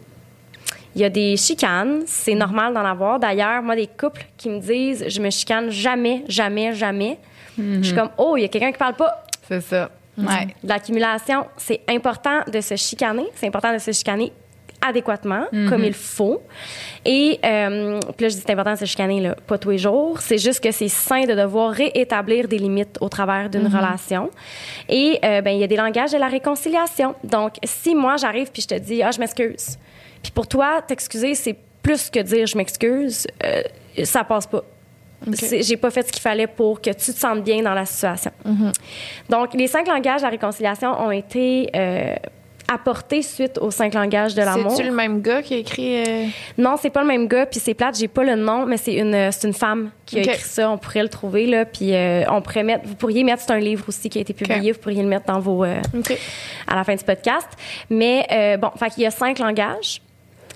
il y a des chicanes, c'est normal d'en avoir. D'ailleurs, moi, des couples qui me disent je me chicane jamais, jamais, jamais. Je suis comme oh, il y a quelqu'un qui parle pas. C'est ça. Ouais. L'accumulation, c'est important de se chicaner. C'est important de se chicaner adéquatement, comme il faut. Et euh, puis là, je dis c'est important de se chicaner, là, pas tous les jours. C'est juste que c'est sain de devoir réétablir des limites au travers d'une relation. Et euh, ben il y a des langages de la réconciliation. Donc, si moi, j'arrive puis je te dis, ah, je m'excuse. Puis pour toi, t'excuser, c'est plus que dire je m'excuse. euh, ça passe pas. C'est- J'ai pas fait ce qu'il fallait pour que tu te sentes bien dans la situation. Donc, les cinq langages de la réconciliation ont été euh, apportés suite aux cinq langages de l'amour. C'est-tu le même gars qui a écrit. euh, Non, c'est pas le même gars, puis c'est plate, j'ai pas le nom, mais c'est une, une femme qui a écrit ça. On pourrait le trouver, là, puis euh, on pourrait mettre... Vous pourriez mettre... C'est un livre aussi qui a été publié, vous pourriez le mettre dans vos... euh, à la fin du podcast. Mais bon, fait qu'il y a cinq langages.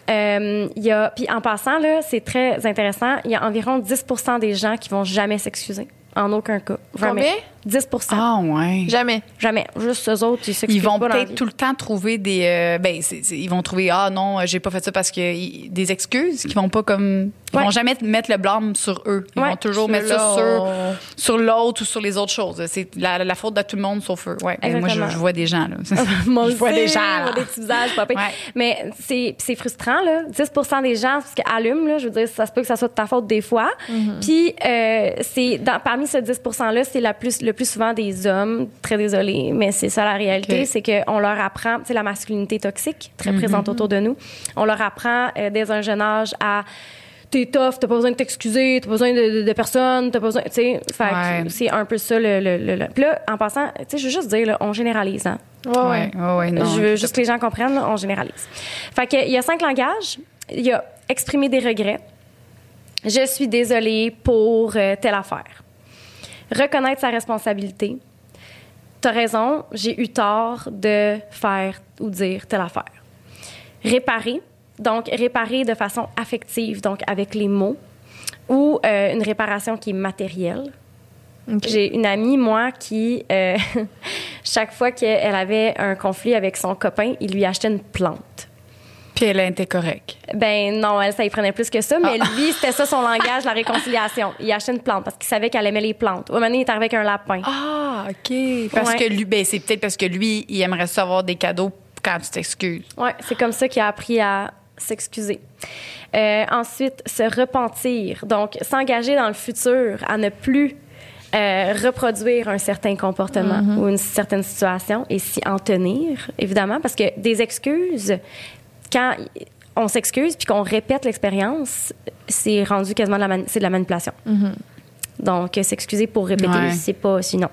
Euh, il y a, puis en passant, là, c'est très intéressant, il y a environ 10% des gens qui vont jamais s'excuser. En aucun cas. Jamais. Combien? 10 Ah, ouais. Jamais. Jamais. Juste eux autres, ils Ils vont peut-être tout le temps trouver des. euh, ben, ils vont trouver ah non, j'ai pas fait ça parce que ils- des excuses qui vont pas comme. Ils Ouais. vont jamais mettre le blâme sur eux. Ils Ouais. vont toujours mettre ça sur sur l'autre ou sur les autres choses. C'est la, la faute de tout le monde sauf eux. Ouais. Moi, je, vois des gens là. [laughs] Moi je vois des gens je là. vois des petits visages. Ouais. Mais c'est c'est frustrant, là. 10% des gens, parce qu'allument, là, je veux dire, ça se peut que ça soit de ta faute des fois. Mm-hmm. Puis, euh, c'est dans- parmi ce 10 %-là, c'est la plus, le plus souvent des hommes. Très désolée, mais c'est ça la réalité. Ok. C'est qu'on leur apprend, tu sais, la masculinité toxique, très Mm-hmm. présente autour de nous. On leur apprend euh, dès un jeune âge à t'es tough, t'as pas besoin de t'excuser, t'as pas besoin de, de, de personne, t'as pas besoin, tu sais, Ouais. c'est un peu ça le, le, le- le- Puis là, en passant, tu sais, je veux juste dire, là, on généralise, hein. Ouais, ouais. Ouais, ouais, ouais, non. Je veux juste que les gens comprennent, là, on généralise. Fait que, il y a cinq langages. Il y a exprimer des regrets. Je suis désolée pour euh, telle affaire. Reconnaître sa responsabilité. T'as raison, j'ai eu tort de faire ou dire telle affaire. Réparer. Donc, réparer de façon affective, donc avec les mots. Ou euh, une réparation qui est matérielle. J'ai une amie, moi, qui, euh, [laughs] chaque fois qu'elle avait un conflit avec son copain, il lui achetait une plante. Puis elle a été correcte. Ben non, elle, ça y prenait plus que ça, mais lui, c'était ça son langage, la réconciliation. Il achetait une plante parce qu'il savait qu'elle aimait les plantes. Au moment donné, il est arrivé avec un lapin. Ah, OK. Parce Ouais. que lui, ben, c'est peut-être parce que lui, il aimerait ça avoir des cadeaux quand tu t'excuses. Ouais, c'est comme ça qu'il a appris à s'excuser. Euh, ensuite, se repentir. Donc, s'engager dans le futur à ne plus euh, reproduire un certain comportement ou une certaine situation et s'y en tenir, évidemment, parce que des excuses, quand on s'excuse puis qu'on répète l'expérience, c'est rendu quasiment de la, de manipulation. Donc, euh, s'excuser pour répéter, Ouais. c'est pas sinon.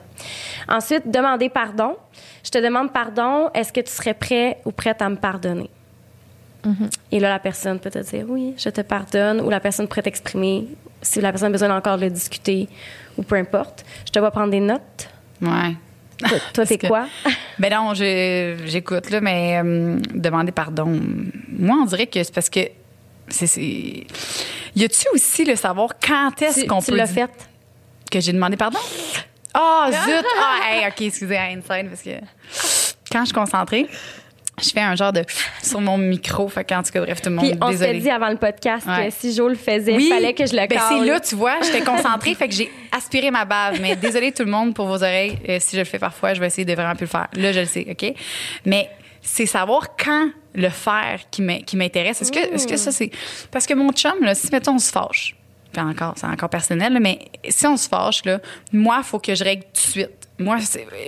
Ensuite, demander pardon. Je te demande pardon. Est-ce que tu serais prêt ou prête à me pardonner? Et là, la personne peut te dire oui, je te pardonne, ou la personne pourrait t'exprimer si la personne a besoin encore de le discuter, ou peu importe. Je te vois prendre des notes. Ouais. Toi, toi, c'est quoi? [laughs] Ben non, j'écoute, là, mais euh, demander pardon. Moi, on dirait que c'est parce que. c'est Y a-tu aussi le savoir quand est-ce tu qu'on tu peut. l'as dire- fait? Que j'ai demandé pardon? Ah, zut! [laughs] Ah, hey, OK, excusez, inside, parce que quand je suis concentrée, je fais un genre de [laughs] sur mon micro. Fait qu'en tout cas, bref, tout le monde, Puis on désolé. dit avant le podcast Ouais. que si Jo le faisait, il fallait que je le ben c'est là, tu vois, j'étais concentrée, fait que j'ai aspiré ma bave. Mais désolé tout le monde pour vos oreilles. Euh, si je le fais parfois, je vais essayer de vraiment plus le faire. Là, je le sais, OK? Mais c'est savoir quand le faire qui m'in- qui m'intéresse. Est-ce que, est-ce que ça, c'est. Parce que mon chum, là, si, mettons, on se fâche, puis encore, c'est encore personnel, là, mais si on se fâche, là, moi, il faut que je règle tout de suite. Moi,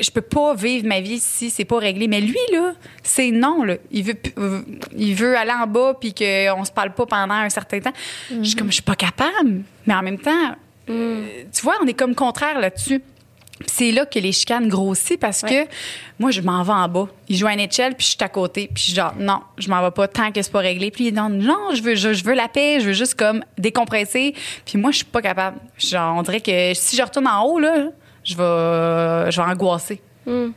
je peux pas vivre ma vie si c'est pas réglé. Mais lui, là, c'est non, là. Il veut, euh, il veut aller en bas puis qu'on se parle pas pendant un certain temps. Je suis comme, je suis pas capable. Mais en même temps, euh, tu vois, on est comme contraire là-dessus. C'est là que les chicanes grossissent parce que moi, je m'en vais en bas. Il joue à NHL, puis je suis à côté. Puis je suis genre, non, je m'en vais pas tant que c'est pas réglé. Puis non, non, je veux, je, je veux la paix, je veux juste comme décompresser. Puis moi, je suis pas capable. Genre, on dirait que si je retourne en haut, là, je vais, je vais angoisser. Mm.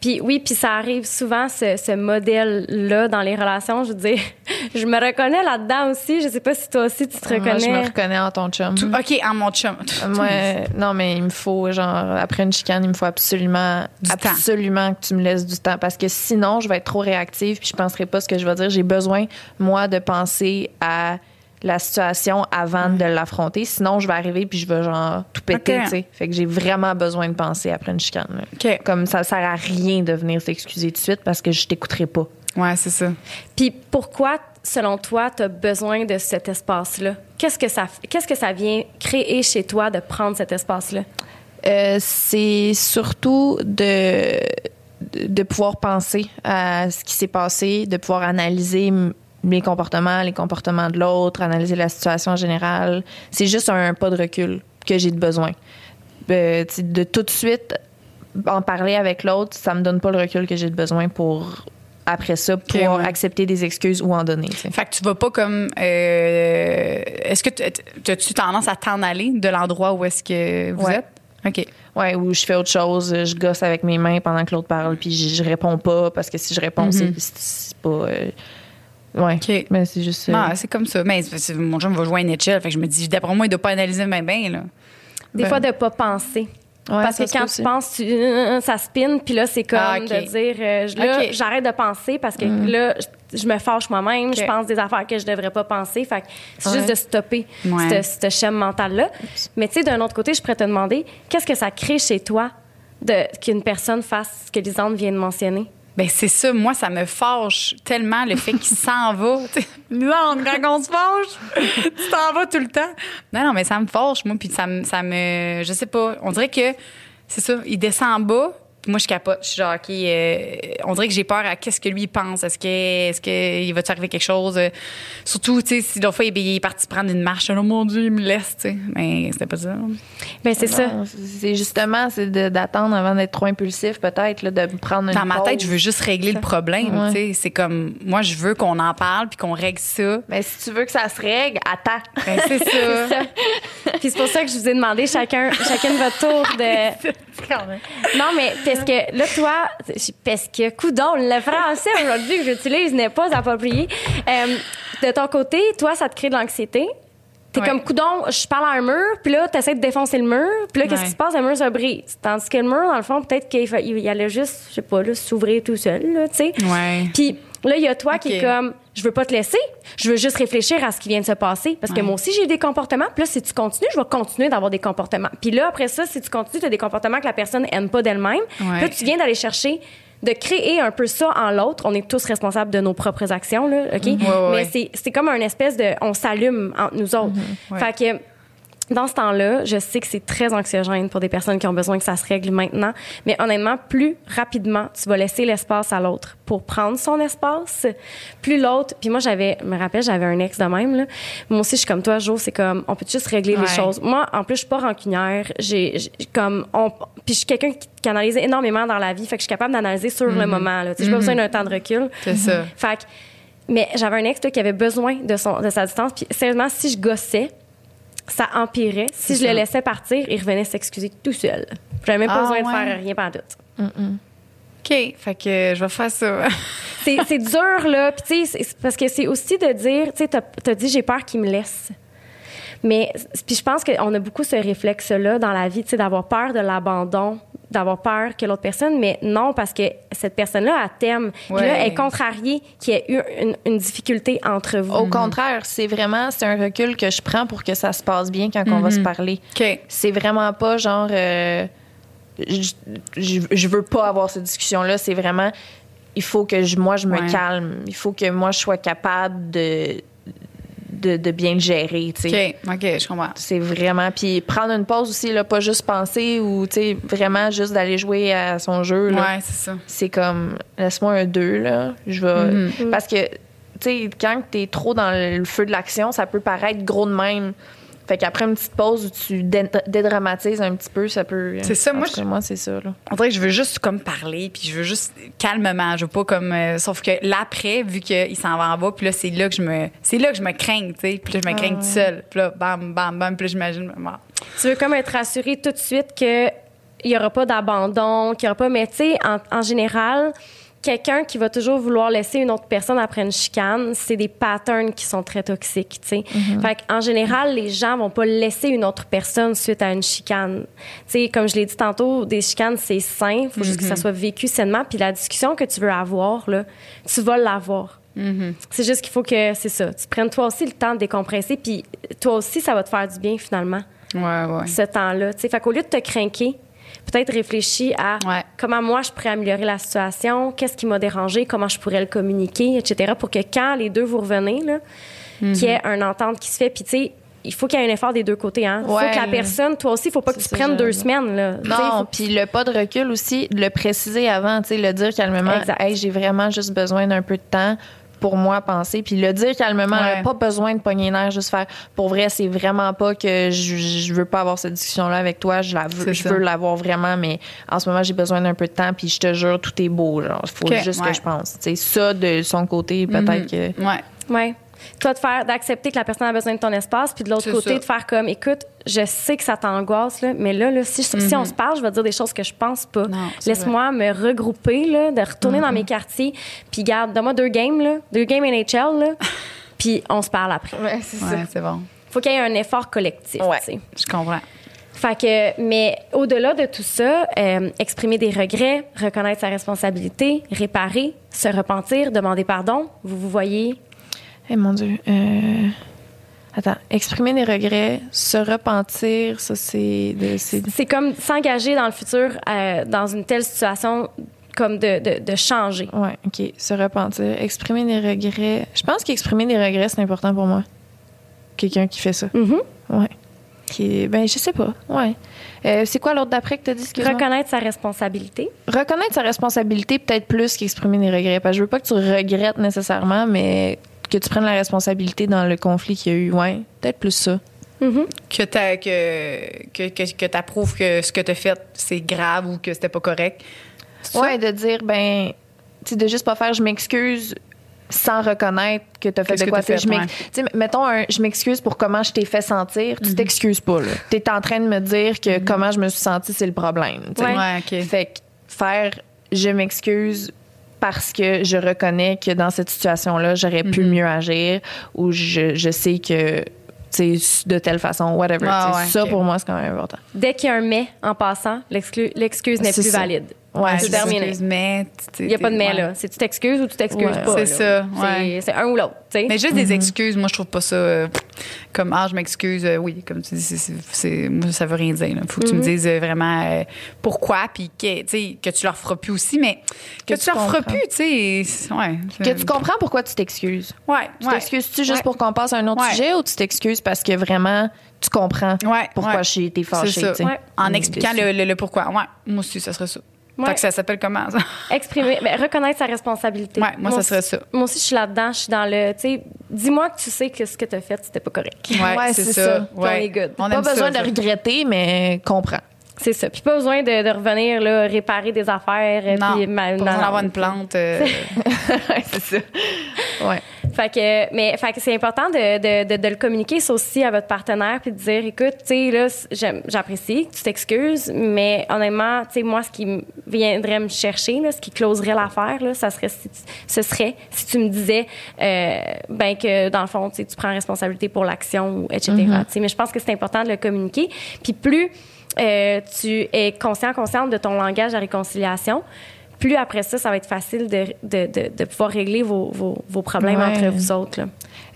Puis oui, puis ça arrive souvent, ce, ce modèle-là dans les relations. Je veux dire, [laughs] je me reconnais là-dedans aussi. Je sais pas si toi aussi tu te reconnais. Moi, je me reconnais en ton chum. OK, en mon chum. [laughs] Moi, non, mais il me faut, genre, après une chicane, il me faut absolument, Du temps. absolument que tu me laisses du temps parce que sinon, je vais être trop réactive puis je penserai pas ce que je vais dire. J'ai besoin, moi, de penser à la situation avant de l'affronter. Sinon, je vais arriver puis je vais, genre, tout péter, tu sais. Fait que j'ai vraiment besoin de penser après une chicane. Comme ça sert à rien de venir s'excuser tout de suite parce que je t'écouterai pas. Ouais, c'est ça. Puis pourquoi, selon toi, tu as besoin de cet espace-là? Qu'est-ce que ça, qu'est-ce que ça vient créer chez toi de prendre cet espace-là? Euh, c'est surtout de, de pouvoir penser à ce qui s'est passé, de pouvoir analyser mes comportements, les comportements de l'autre, analyser la situation en général. C'est juste un pas de recul que j'ai de besoin. Euh, de tout de suite en parler avec l'autre, ça me donne pas le recul que j'ai de besoin pour après ça pouvoir ouais. accepter des excuses ou en donner. tu sais. Fait que tu vas pas comme. euh, est-ce que tu as-tu tendance à t'en aller de l'endroit où est-ce que vous Ouais. êtes? OK. Ouais, ou je fais autre chose, je gosse avec mes mains pendant que l'autre parle, puis je, je réponds pas parce que si je réponds, c'est- c'est c'est pas. euh, ouais. OK. Mais c'est juste. euh, Ah, c'est comme ça. Mais c'est- mon chum va jouer à NHL. Fait que je me dis, d'après moi, il doit pas analyser bien, bien, là. Des Ben, fois, de pas penser. ouais, Parce que quand tu penses, tu, euh, ça spin, puis là, c'est comme Ah, de dire, euh, là, j'arrête de penser parce que là, je, je me fâche moi-même, je pense des affaires que je devrais pas penser. Fait c'est Ouais. juste de stopper Ouais. ce, ce schéma mental-là. Mais tu sais, d'un autre côté, je pourrais te demander, qu'est-ce que ça crée chez toi de qu'une personne fasse ce que Lisande vient de mentionner? Ben c'est ça, moi ça me fâche tellement le fait qu'il s'en va. Non, quand on se fâche, tu t'en vas tout le temps. Non, non, mais ça me fâche, moi, puis ça me, ça me, je sais pas, on dirait que c'est ça, il descend en bas. Moi, je capote. Je suis genre, OK, euh, on dirait que j'ai peur à qu'est-ce que lui il pense. Est-ce que, est-ce que il arriver quelque chose? Euh, surtout, tu sais, si l'autre fois, il, est parti prendre une marche. Oh mon Dieu, il me laisse, tu sais. Mais c'était pas ça. Ben c'est ça. C'est justement c'est de- d'attendre avant d'être trop impulsif, peut-être, de prendre une Dans ma tête, je veux juste régler le problème, Ouais. tu sais. C'est comme, moi, je veux qu'on en parle puis qu'on règle ça. Mais si tu veux que ça se règle, attends. Ben, c'est ça. [laughs] Ça. Puis c'est pour ça que je vous ai demandé chacun, chacune votre tour de. [laughs] Non, mais parce que là, toi, parce que, coudon, le français aujourd'hui que j'utilise n'est pas approprié. Euh, de ton côté, toi, ça te crée de l'anxiété. T'es Ouais. comme, coudon, je parle à un mur, puis là, t'essaies de défoncer le mur, puis là, qu'est-ce Ouais. qui se passe? Le mur se brise. Tandis que le mur, dans le fond, peut-être qu'il allait juste, je sais pas, s'ouvrir tout seul, tu sais. Ouais. Puis là, il y a toi qui est comme, je veux pas te laisser, je veux juste réfléchir à ce qui vient de se passer. Parce que moi aussi, j'ai des comportements. Puis là, si tu continues, je vais continuer d'avoir des comportements. Puis là, après ça, si tu continues, tu as des comportements que la personne aime pas d'elle-même. Ouais. Là, tu viens d'aller chercher de créer un peu ça en l'autre. On est tous responsables de nos propres actions, là, OK? ouais, Mais c'est comme un espèce de... On s'allume entre nous autres. Ouais. Fait que... Dans ce temps-là, je sais que c'est très anxiogène pour des personnes qui ont besoin que ça se règle maintenant. Mais honnêtement, plus rapidement tu vas laisser l'espace à l'autre pour prendre son espace, plus l'autre. Puis moi, j'avais, je me rappelle, j'avais un ex de même. Là. Moi aussi, je suis comme toi, Jo. C'est comme, on peut juste régler Ouais. les choses? Moi, en plus, je suis pas rancunière. J'ai, comme, on, puis je suis quelqu'un qui, qui analyse énormément dans la vie. Fait que je suis capable d'analyser sur le moment. Là. Tu sais, J'ai pas besoin d'un temps de recul. C'est ça. Fait que, mais j'avais un ex là, qui avait besoin de, son, de sa distance. Puis sérieusement, si je gossais, ça empirait. Si je ça. le laissais partir, il revenait s'excuser tout seul. J'avais même pas Ah, besoin de faire rien pendant tout. OK. Fait que je vais faire ça. [laughs] C'est dur, là. Puis, tu sais, parce que c'est aussi de dire, tu sais, t'as as dit, j'ai peur qu'il me laisse. Mais, puis je pense qu'on a beaucoup ce réflexe-là dans la vie, tu sais, d'avoir peur de l'abandon, d'avoir peur que l'autre personne, mais non, parce que cette personne-là, elle t'aime. Puis Ouais. là, elle est contrariée qu'il y ait eu une, une difficulté entre vous. Au contraire, c'est vraiment c'est un recul que je prends pour que ça se passe bien quand on va se parler. OK. C'est vraiment pas genre euh, je, je, je veux pas avoir cette discussion là, c'est vraiment il faut que je, moi je me Ouais. calme, il faut que moi je sois capable de de, de bien le gérer. OK. OK, je comprends. C'est vraiment puis prendre une pause aussi là, pas juste penser ou vraiment juste d'aller jouer à son jeu là. Ouais, c'est ça. c'est comme laisse-moi un 2 là je vais Mhm. parce que tu sais quand t'es trop dans le feu de l'action ça peut paraître gros de même fait qu'après une petite pause où tu dé- dédramatises un petit peu ça peut C'est ça, moi, tout je- moi c'est ça là On dirait que je veux juste comme parler, puis je veux juste calmement. Je veux pas comme. euh, sauf que l'après, vu qu'il s'en va en bas, puis là, c'est là que je me. C'est là que je me crains, tu sais. Puis là, je me crains toute seule. Puis là, bam, bam, bam. Puis là, j'imagine. bon. Tu veux comme être rassuré tout de suite que il y aura pas d'abandon, qu'il y aura pas. Mais tu sais, en, en général, quelqu'un qui va toujours vouloir laisser une autre personne après une chicane, c'est des patterns qui sont très toxiques, tu sais. Fait en général, les gens vont pas laisser une autre personne suite à une chicane. Tu sais, comme je l'ai dit tantôt, des chicanes, c'est sain, faut juste que ça soit vécu sainement, puis la discussion que tu veux avoir, là, tu vas l'avoir. C'est juste qu'il faut que, c'est ça, tu prennes toi aussi le temps de décompresser, puis toi aussi, ça va te faire du bien finalement, Ouais, ouais. ce temps-là. tu sais. Fait qu'au lieu de te craquer, peut-être réfléchis à Ouais. comment moi je pourrais améliorer la situation, qu'est-ce qui m'a dérangé, comment je pourrais le communiquer, etc. pour que quand les deux vous revenez, là, qu'il y ait une entente qui se fait. Puis tu sais, il faut qu'il y ait un effort des deux côtés. Hein. Il Ouais, faut que la personne, toi aussi, il faut pas que tu prennes deux semaines. Là. Non, faut- puis le pas de recul aussi, de le préciser avant, le dire calmement, hey, j'ai vraiment juste besoin d'un peu de temps pour moi penser, puis le dire calmement, Ouais. là, pas besoin de pogner les nerfs, juste faire, pour vrai, c'est vraiment pas que je, je veux pas avoir cette discussion-là avec toi, je la veux, C'est je ça. veux l'avoir vraiment, mais en ce moment, j'ai besoin d'un peu de temps, puis je te jure, tout est beau, genre, faut juste ouais. que je pense. Sais, ça, de son côté, peut-être que... Ouais. Ouais. Toi, de faire, d'accepter que la personne a besoin de ton espace, puis de l'autre côté, ça. de faire comme, écoute, je sais que ça t'angoisse, là, mais là, là si, si on se parle, je vais te dire des choses que je pense pas. Mhm. Laisse-moi me regrouper, là, de retourner Mhm. dans mes quartiers, puis garde, donne-moi deux games, là, deux games NHL, là, [laughs] puis on se parle après. Ouais, c'est Ouais, c'est bon. Faut qu'il y ait un effort collectif, Ouais. tu sais. Je comprends. Fait que, mais au-delà de tout ça, euh, exprimer des regrets, reconnaître sa responsabilité, réparer, se repentir, demander pardon. Vous vous voyez Eh mon Dieu. Euh... Attends, exprimer des regrets, se repentir, ça c'est... c'est- comme s'engager dans le futur euh, dans une telle situation comme de, de, de changer. Ouais, OK. Se repentir. Exprimer des regrets. Je pense qu'exprimer des regrets, c'est important pour moi. Quelqu'un qui fait ça. Mhm. Ouais. Qui, ben, je sais pas. Ouais. Euh, c'est quoi l'autre d'après que tu as dit? Reconnaître sa responsabilité. Reconnaître sa responsabilité, peut-être plus qu'exprimer des regrets. Parce que je veux pas que tu regrettes nécessairement, mais que tu prennes la responsabilité dans le conflit qu'il y a eu. Ouais, peut-être plus ça. Mhm. Que tu que, que, que, que t'approuves que ce que tu as fait, c'est grave ou que c'était pas correct. Ouais, de dire, ben, tu sais, de juste pas faire je m'excuse sans reconnaître que tu as fait Qu'est-ce de que quoi. fait, je tu sais, mettons, un, je m'excuse pour comment je t'ai fait sentir. Tu t'excuses pas, là. Tu es en train de me dire que comment je me suis sentie, c'est le problème. Ouais. Ouais, OK. Fait que faire je m'excuse parce que je reconnais que dans cette situation-là, j'aurais pu Mhm. mieux agir ou je, je sais que tu sais, de telle façon, whatever. Ah ouais, ça, pour moi, c'est quand même important. Dès qu'il y a un mais en passant, l'exclu- l'excuse n'est plus ça. valide. Ouais, c'est terminé. Mais Il n'y a pas de mais ouais. là. C'est tu t'excuses ou tu t'excuses Ouais. pas. C'est ça, ouais. C'est- un ou l'autre. Mais juste des excuses, moi, je trouve pas ça euh, comme ah, je m'excuse. euh, oui, comme tu dis, c'est, moi, ça veut rien dire. Il faut que tu me dises euh, vraiment euh, pourquoi, puis que, tu sais, que tu leur feras plus aussi, mais que, Que tu tu leur feras plus, tu sais. Ouais. Que tu comprends pourquoi tu t'excuses. Ouais, Tu ouais. t'excuses-tu juste Ouais. pour qu'on passe à un autre Ouais. sujet ou tu t'excuses parce que vraiment tu comprends Ouais, pourquoi ouais. j'ai été fâchée? En expliquant déçue. le, le- le pourquoi. Ouais, moi aussi, ça serait ça. Ouais. Fait que ça s'appelle comment, ça? [laughs] Exprimer, ben, reconnaître sa responsabilité. Ouais, moi, ça aussi- serait ça. Moi aussi, je suis là-dedans. Je suis dans le, tu sais, dis-moi que tu sais que ce que tu as fait, c'était pas correct. Ouais, c'est ça. On est good. On Pas ça, besoin ça. de regretter, mais comprends. C'est ça. Puis pas besoin de, de revenir là, réparer des affaires. euh, Non, puis pas ma- besoin non, d'avoir une plante. euh, [laughs] c'est ça. Ouais. Fait que, mais fait que c'est important de, de, de, de le communiquer ça aussi à votre partenaire puis de dire, écoute, tu sais là, j'apprécie, tu t'excuses, mais honnêtement, tu sais moi, ce qui viendrait me chercher, là, ce qui closerait l'affaire, là, ça serait, si tu- ce serait si tu me disais, euh, ben que dans le fond, tu prends responsabilité pour l'action, etc. Tu sais, Mais je pense que c'est important de le communiquer. Puis plus euh, tu es conscient, consciente de ton langage à réconciliation, plus après ça, ça va être facile de, de, de, de pouvoir régler vos, vos, vos problèmes Ouais. entre vous autres. là.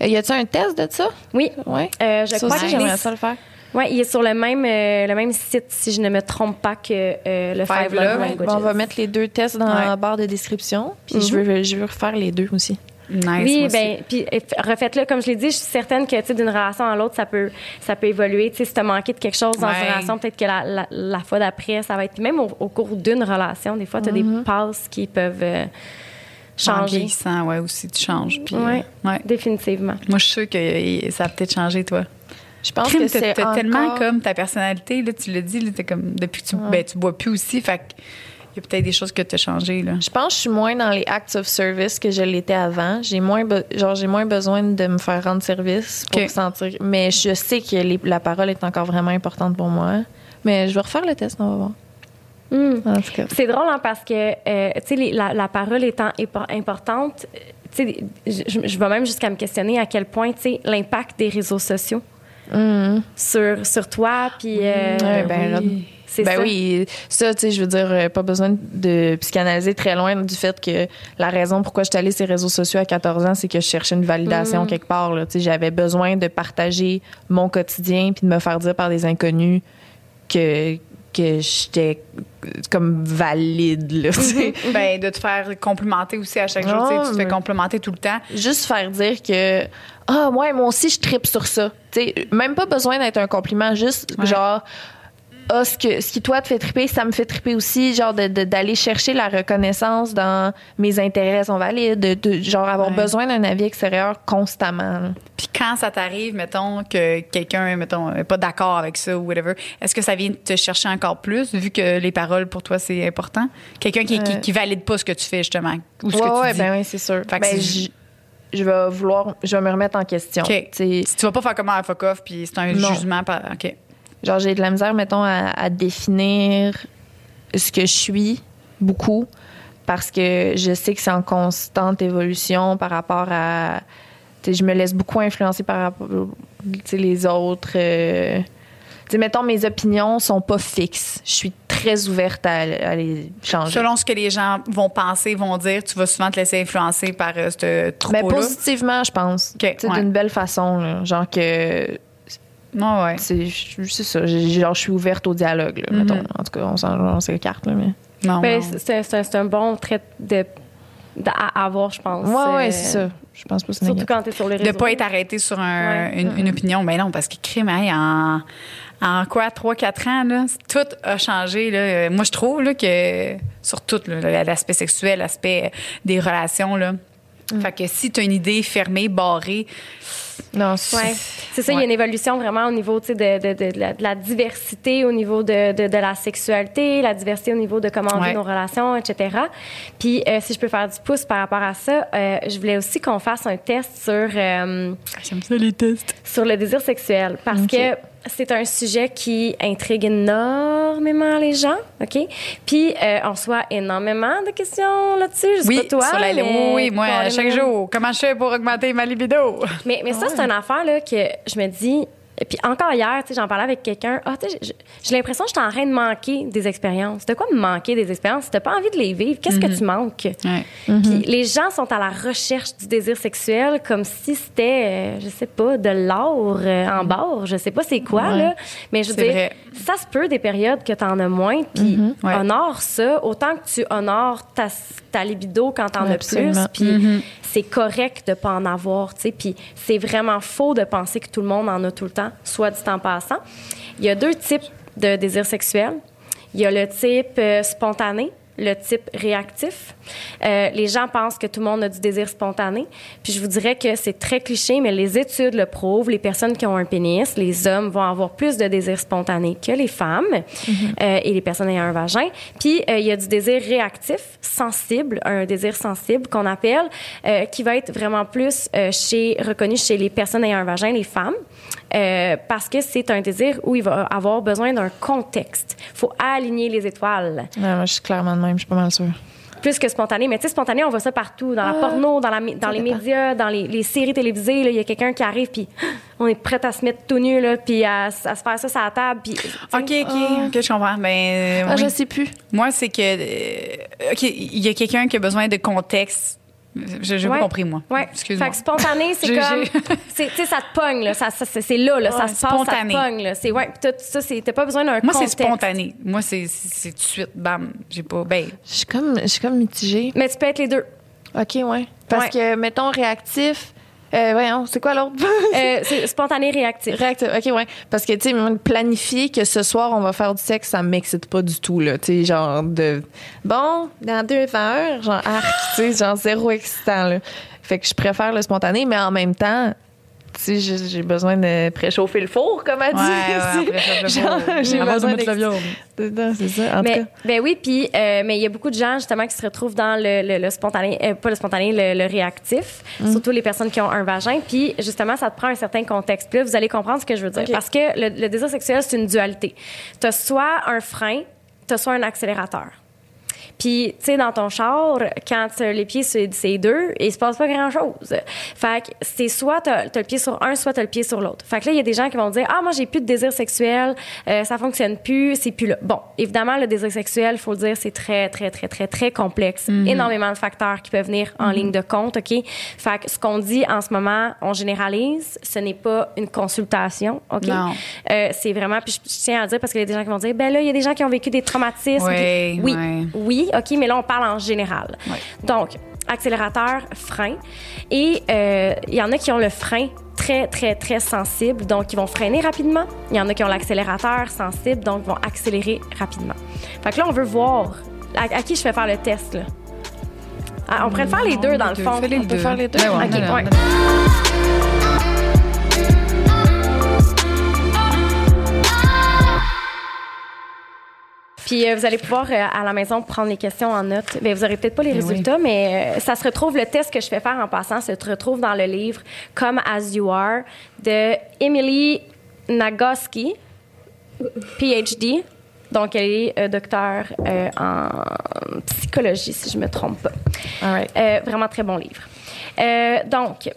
Euh, Y a-tu un test de ça? Oui. Ouais. Euh, je ça crois aussi, qu'il j'aimerais ça le faire. ouais, il est sur le même, euh, le même site, si je ne me trompe pas, que euh, le Five Love. Love Ouais, Languages. Bon, on va mettre les deux tests dans Ouais. la barre de description. Puis Mhm. je, veux, je veux refaire les deux aussi. Nice. Oui, ben, puis refaites-le. Comme je l'ai dit, je suis certaine que, tu sais, d'une relation à l'autre, ça peut, ça peut évoluer. Tu sais, si t'as manqué de quelque chose dans Ouais. une relation, peut-être que la, la, la fois d'après, ça va être. Puis même au, au cours d'une relation, des fois, t'as des passes qui peuvent euh, En changer. vieillissant, ouais, aussi, tu changes. Puis, Ouais. euh, ouais. Définitivement. Moi, je suis sûre que euh, ça a peut-être changé, toi. Je pense Crime, que t'as- c'est t'as encore... tellement comme ta personnalité, là, tu l'as dit, là, t'es comme, depuis que tu, ben, tu bois plus aussi, fait que il y a peut-être des choses que tu as changées. Là. Je pense que je suis moins dans les acts of service que je l'étais avant. J'ai moins, be- genre, j'ai moins besoin de me faire rendre service pour Ok. sentir. Mais je sais que les- la parole est encore vraiment importante pour moi. Mais je vais refaire le test, on va voir. Hmm. En tout cas. C'est drôle hein, parce que euh, tu sais les- la, la parole étant importante, tu sais je, je vais même jusqu'à me questionner à quel point tu sais l'impact des réseaux sociaux Mhm. sur sur toi puis euh, ben, c'est Ben ça. oui, ça, tu sais, je veux dire, euh, pas besoin de psychanalyser très loin du fait que la raison pourquoi je suis allée sur les réseaux sociaux à 14 ans, c'est que je cherchais une validation Mm. quelque part. Tu sais, j'avais besoin de partager mon quotidien puis de me faire dire par des inconnus que que j'étais comme valide là. [laughs] Ben, de te faire complimenter aussi à chaque jour. Non, tu sais, tu te fais complimenter tout le temps. Juste faire dire que ah ouais, moi aussi je tripe sur ça. Tu sais, même pas besoin d'être un compliment, juste Ouais. genre ah, ce, que, ce qui toi te fait triper, ça me fait triper aussi, genre de- d'aller chercher la reconnaissance dans mes intérêts sont valides, de, de- genre avoir Ouais. besoin d'un avis extérieur constamment. Puis quand ça t'arrive, mettons, que quelqu'un, mettons, est pas d'accord avec ça ou whatever, est-ce que ça vient te chercher encore plus, vu que les paroles, pour toi, c'est important? Quelqu'un qui, qui, Euh. qui valide pas ce que tu fais, justement, ou ce ouais, que tu ouais, dis. ben oui, c'est sûr. Fait Ben, je, vais vouloir, je vais me remettre en question. Si tu vas pas faire comme un fuck off, puis c'est un Non. jugement. Par... OK. Genre, j'ai de la misère, mettons, à, à définir ce que je suis beaucoup parce que je sais que c'est en constante évolution par rapport à. Je me laisse beaucoup influencer par rapport les autres. euh, tu sais, mettons, mes opinions sont pas fixes. Je suis très ouverte à, à les changer. Selon ce que les gens vont penser, vont dire, tu vas souvent te laisser influencer par euh, ce Mais troupeau-là? positivement, je pense. Ouais. D'une belle façon. là. Genre que. Ouais, ouais. C'est ça. j'ai- Genre, je suis ouverte au dialogue. là, Mhm. mettons. En tout cas, on s'en on s'écarte. là, Mais... Non, Ben, non. c'est c'est un, bon trait de, de- à avoir, je pense. Ouais, ouais, Euh, c'est ça. Je pense pas que c'est Surtout quand tu es sur les De réseaux. pas être arrêté sur un- Ouais. une, une opinion. Mais non, parce que crime, en, en quoi, 3-4 ans, là, tout a changé. Là. Moi, je trouve là, que sur tout, l'aspect sexuel, l'aspect des relations. Là. Fait que si tu as une idée fermée, barrée, Non, c'est Ouais. C'est ça, il y a une évolution vraiment au niveau de, de, la, de la diversité, au niveau de, la sexualité, la diversité au niveau de comment on Ouais. vit nos relations, etc. Puis, euh, si je peux faire du pouce par rapport à ça, euh, je voulais aussi qu'on fasse un test sur, euh, j'aime ça les tests. sur le désir sexuel parce que c'est un sujet qui intrigue énormément les gens, OK? Puis, euh, on reçoit énormément de questions là-dessus. Je sais Oui, pas toi, sur la, mais oui, oui, moi, chaque jour, comment je fais pour augmenter ma libido? mais, mais ça, c'est une affaire là, que je me dis. Et puis encore hier, tu sais, j'en parlais avec quelqu'un. Ah, j'ai- l'impression que je suis en train de manquer des expériences. De quoi me manquer des expériences? Si t'as pas envie de les vivre, qu'est-ce que tu manques? Ouais. Puis les gens sont à la recherche du désir sexuel comme si c'était, euh, je sais pas, de l'or euh, en barre. Je sais pas c'est quoi, Ouais. là. Mais je veux dire, vrai. ça se peut des périodes que t'en as moins. Puis Ouais. honore ça. Autant que tu honores ta, ta libido quand t'en as plus. Puis c'est correct de pas en avoir, tu sais. Puis c'est vraiment faux de penser que tout le monde en a tout le temps, soit du temps passant. Il y a deux types de désir sexuel. Il y a le type euh, spontané, le type réactif. Euh, les gens pensent que tout le monde a du désir spontané. Puis je vous dirais que c'est très cliché, mais les études le prouvent. Les personnes qui ont un pénis, les hommes vont avoir plus de désir spontané que les femmes euh, et les personnes ayant un vagin. Puis euh, il y a du désir réactif, sensible, un désir sensible qu'on appelle, qui va être vraiment plus chez reconnu chez les personnes ayant un vagin, les femmes, euh, parce que c'est un désir où il va avoir besoin d'un contexte. faut aligner les étoiles Ouais, moi, je suis clairement de même, je suis pas mal sûre. Plus que spontané. Mais tu sais, spontané, on voit ça partout, dans la porno, dans, la, dans les dépend. médias, dans les, les séries télévisées. Il y a quelqu'un qui arrive, puis [gasps] on est prêt à se mettre tout nu, là, puis à, à se faire ça sur la table. Puis, OK, OK, OK, je comprends. Ben, euh, Ah, oui. je sais plus. Moi, c'est que. euh, OK, il y a quelqu'un qui a besoin de contexte. Je n'ai Ouais. pas compris, moi. Ouais. Excuse-moi. Fait que spontané, c'est J'ai- comme. j'ai- [laughs] c'est- Tu sais, ça te pogne, là. Ça, ça- c'est c'est là, là. ça se passe, ça spontané. te pogne, là. C'est, ouais, puis t'as- ça, c'est, t'as pas besoin d'un Moi, c'est spontané. Moi, c'est c'est- c'est tout de suite, bam. J'ai pas. Ben, Je suis comme, je suis comme mitigée. Mais tu peux être les deux. OK, ouais. Parce Ouais. que, mettons, réactif. Euh, voyons, c'est quoi l'autre? Euh, [laughs] c'est spontané, réactif. Réactif, OK, ouais. Parce que, tu sais, planifier que ce soir, on va faire du sexe, ça m'excite pas du tout, là. Tu sais, genre de. Bon, dans deux heures, genre, arc, tu sais, genre zéro excitant, là. Fait que je préfère le spontané, mais en même temps, sais, j'ai besoin de préchauffer le four, comme elle dit. ouais, [laughs] j'ai besoin de mettre la d'ex- viande. Dedans, c'est ça. En tout Mais, cas. ben oui, puis euh, mais il y a beaucoup de gens justement qui se retrouvent dans le, le- le spontané, euh, pas le spontané, le, le réactif, Mm. surtout les personnes qui ont un vagin. Puis justement, ça te prend un certain contexte. Puis là, vous allez comprendre ce que je veux dire, parce que le, le désir sexuel c'est une dualité. Tu as soit un frein tu soit un accélérateur. Puis, tu sais, dans ton char, quand tu as les pieds sur ces deux, il se passe pas grand-chose. Fait que c'est soit tu as, le pied sur un, soit tu as le pied sur l'autre. Fait que là, il y a des gens qui vont dire Ah, moi, j'ai plus de désir sexuel, euh, ça fonctionne plus, c'est plus là. Bon, évidemment, le désir sexuel, faut le dire, c'est très, très, très, très, très complexe. Énormément de facteurs qui peuvent venir en ligne de compte, OK? Fait que ce qu'on dit en ce moment, on généralise, ce n'est pas une consultation, OK? Euh, c'est vraiment, puis je, tiens à le dire parce qu'il y a des gens qui vont dire Ben là, il y a des gens qui ont vécu des traumatismes. Oui, oui, ouais. Oui, OK, mais là, on parle en général. Ouais. Donc, accélérateur, frein. Et euh, il y en a qui ont le frein très, très, très sensible, donc ils vont freiner rapidement. Il y en a qui ont l'accélérateur sensible, donc ils vont accélérer rapidement. Fait que là, on veut voir à, à qui je fais faire le test, là. Ah, on pourrait faire les deux, dans le fond. On peut deux. faire les deux? Ouais, ouais, Puis euh, vous allez pouvoir euh, à la maison prendre les questions en note. Bien, vous n'aurez peut-être pas les Eh oui. résultats, mais euh, ça se retrouve, le test que je fais faire en passant se retrouve dans le livre Come As You Are de Emily Nagoski, PhD. Donc, elle est docteur en psychologie, si je me trompe pas. All right. Vraiment très bon livre. Donc,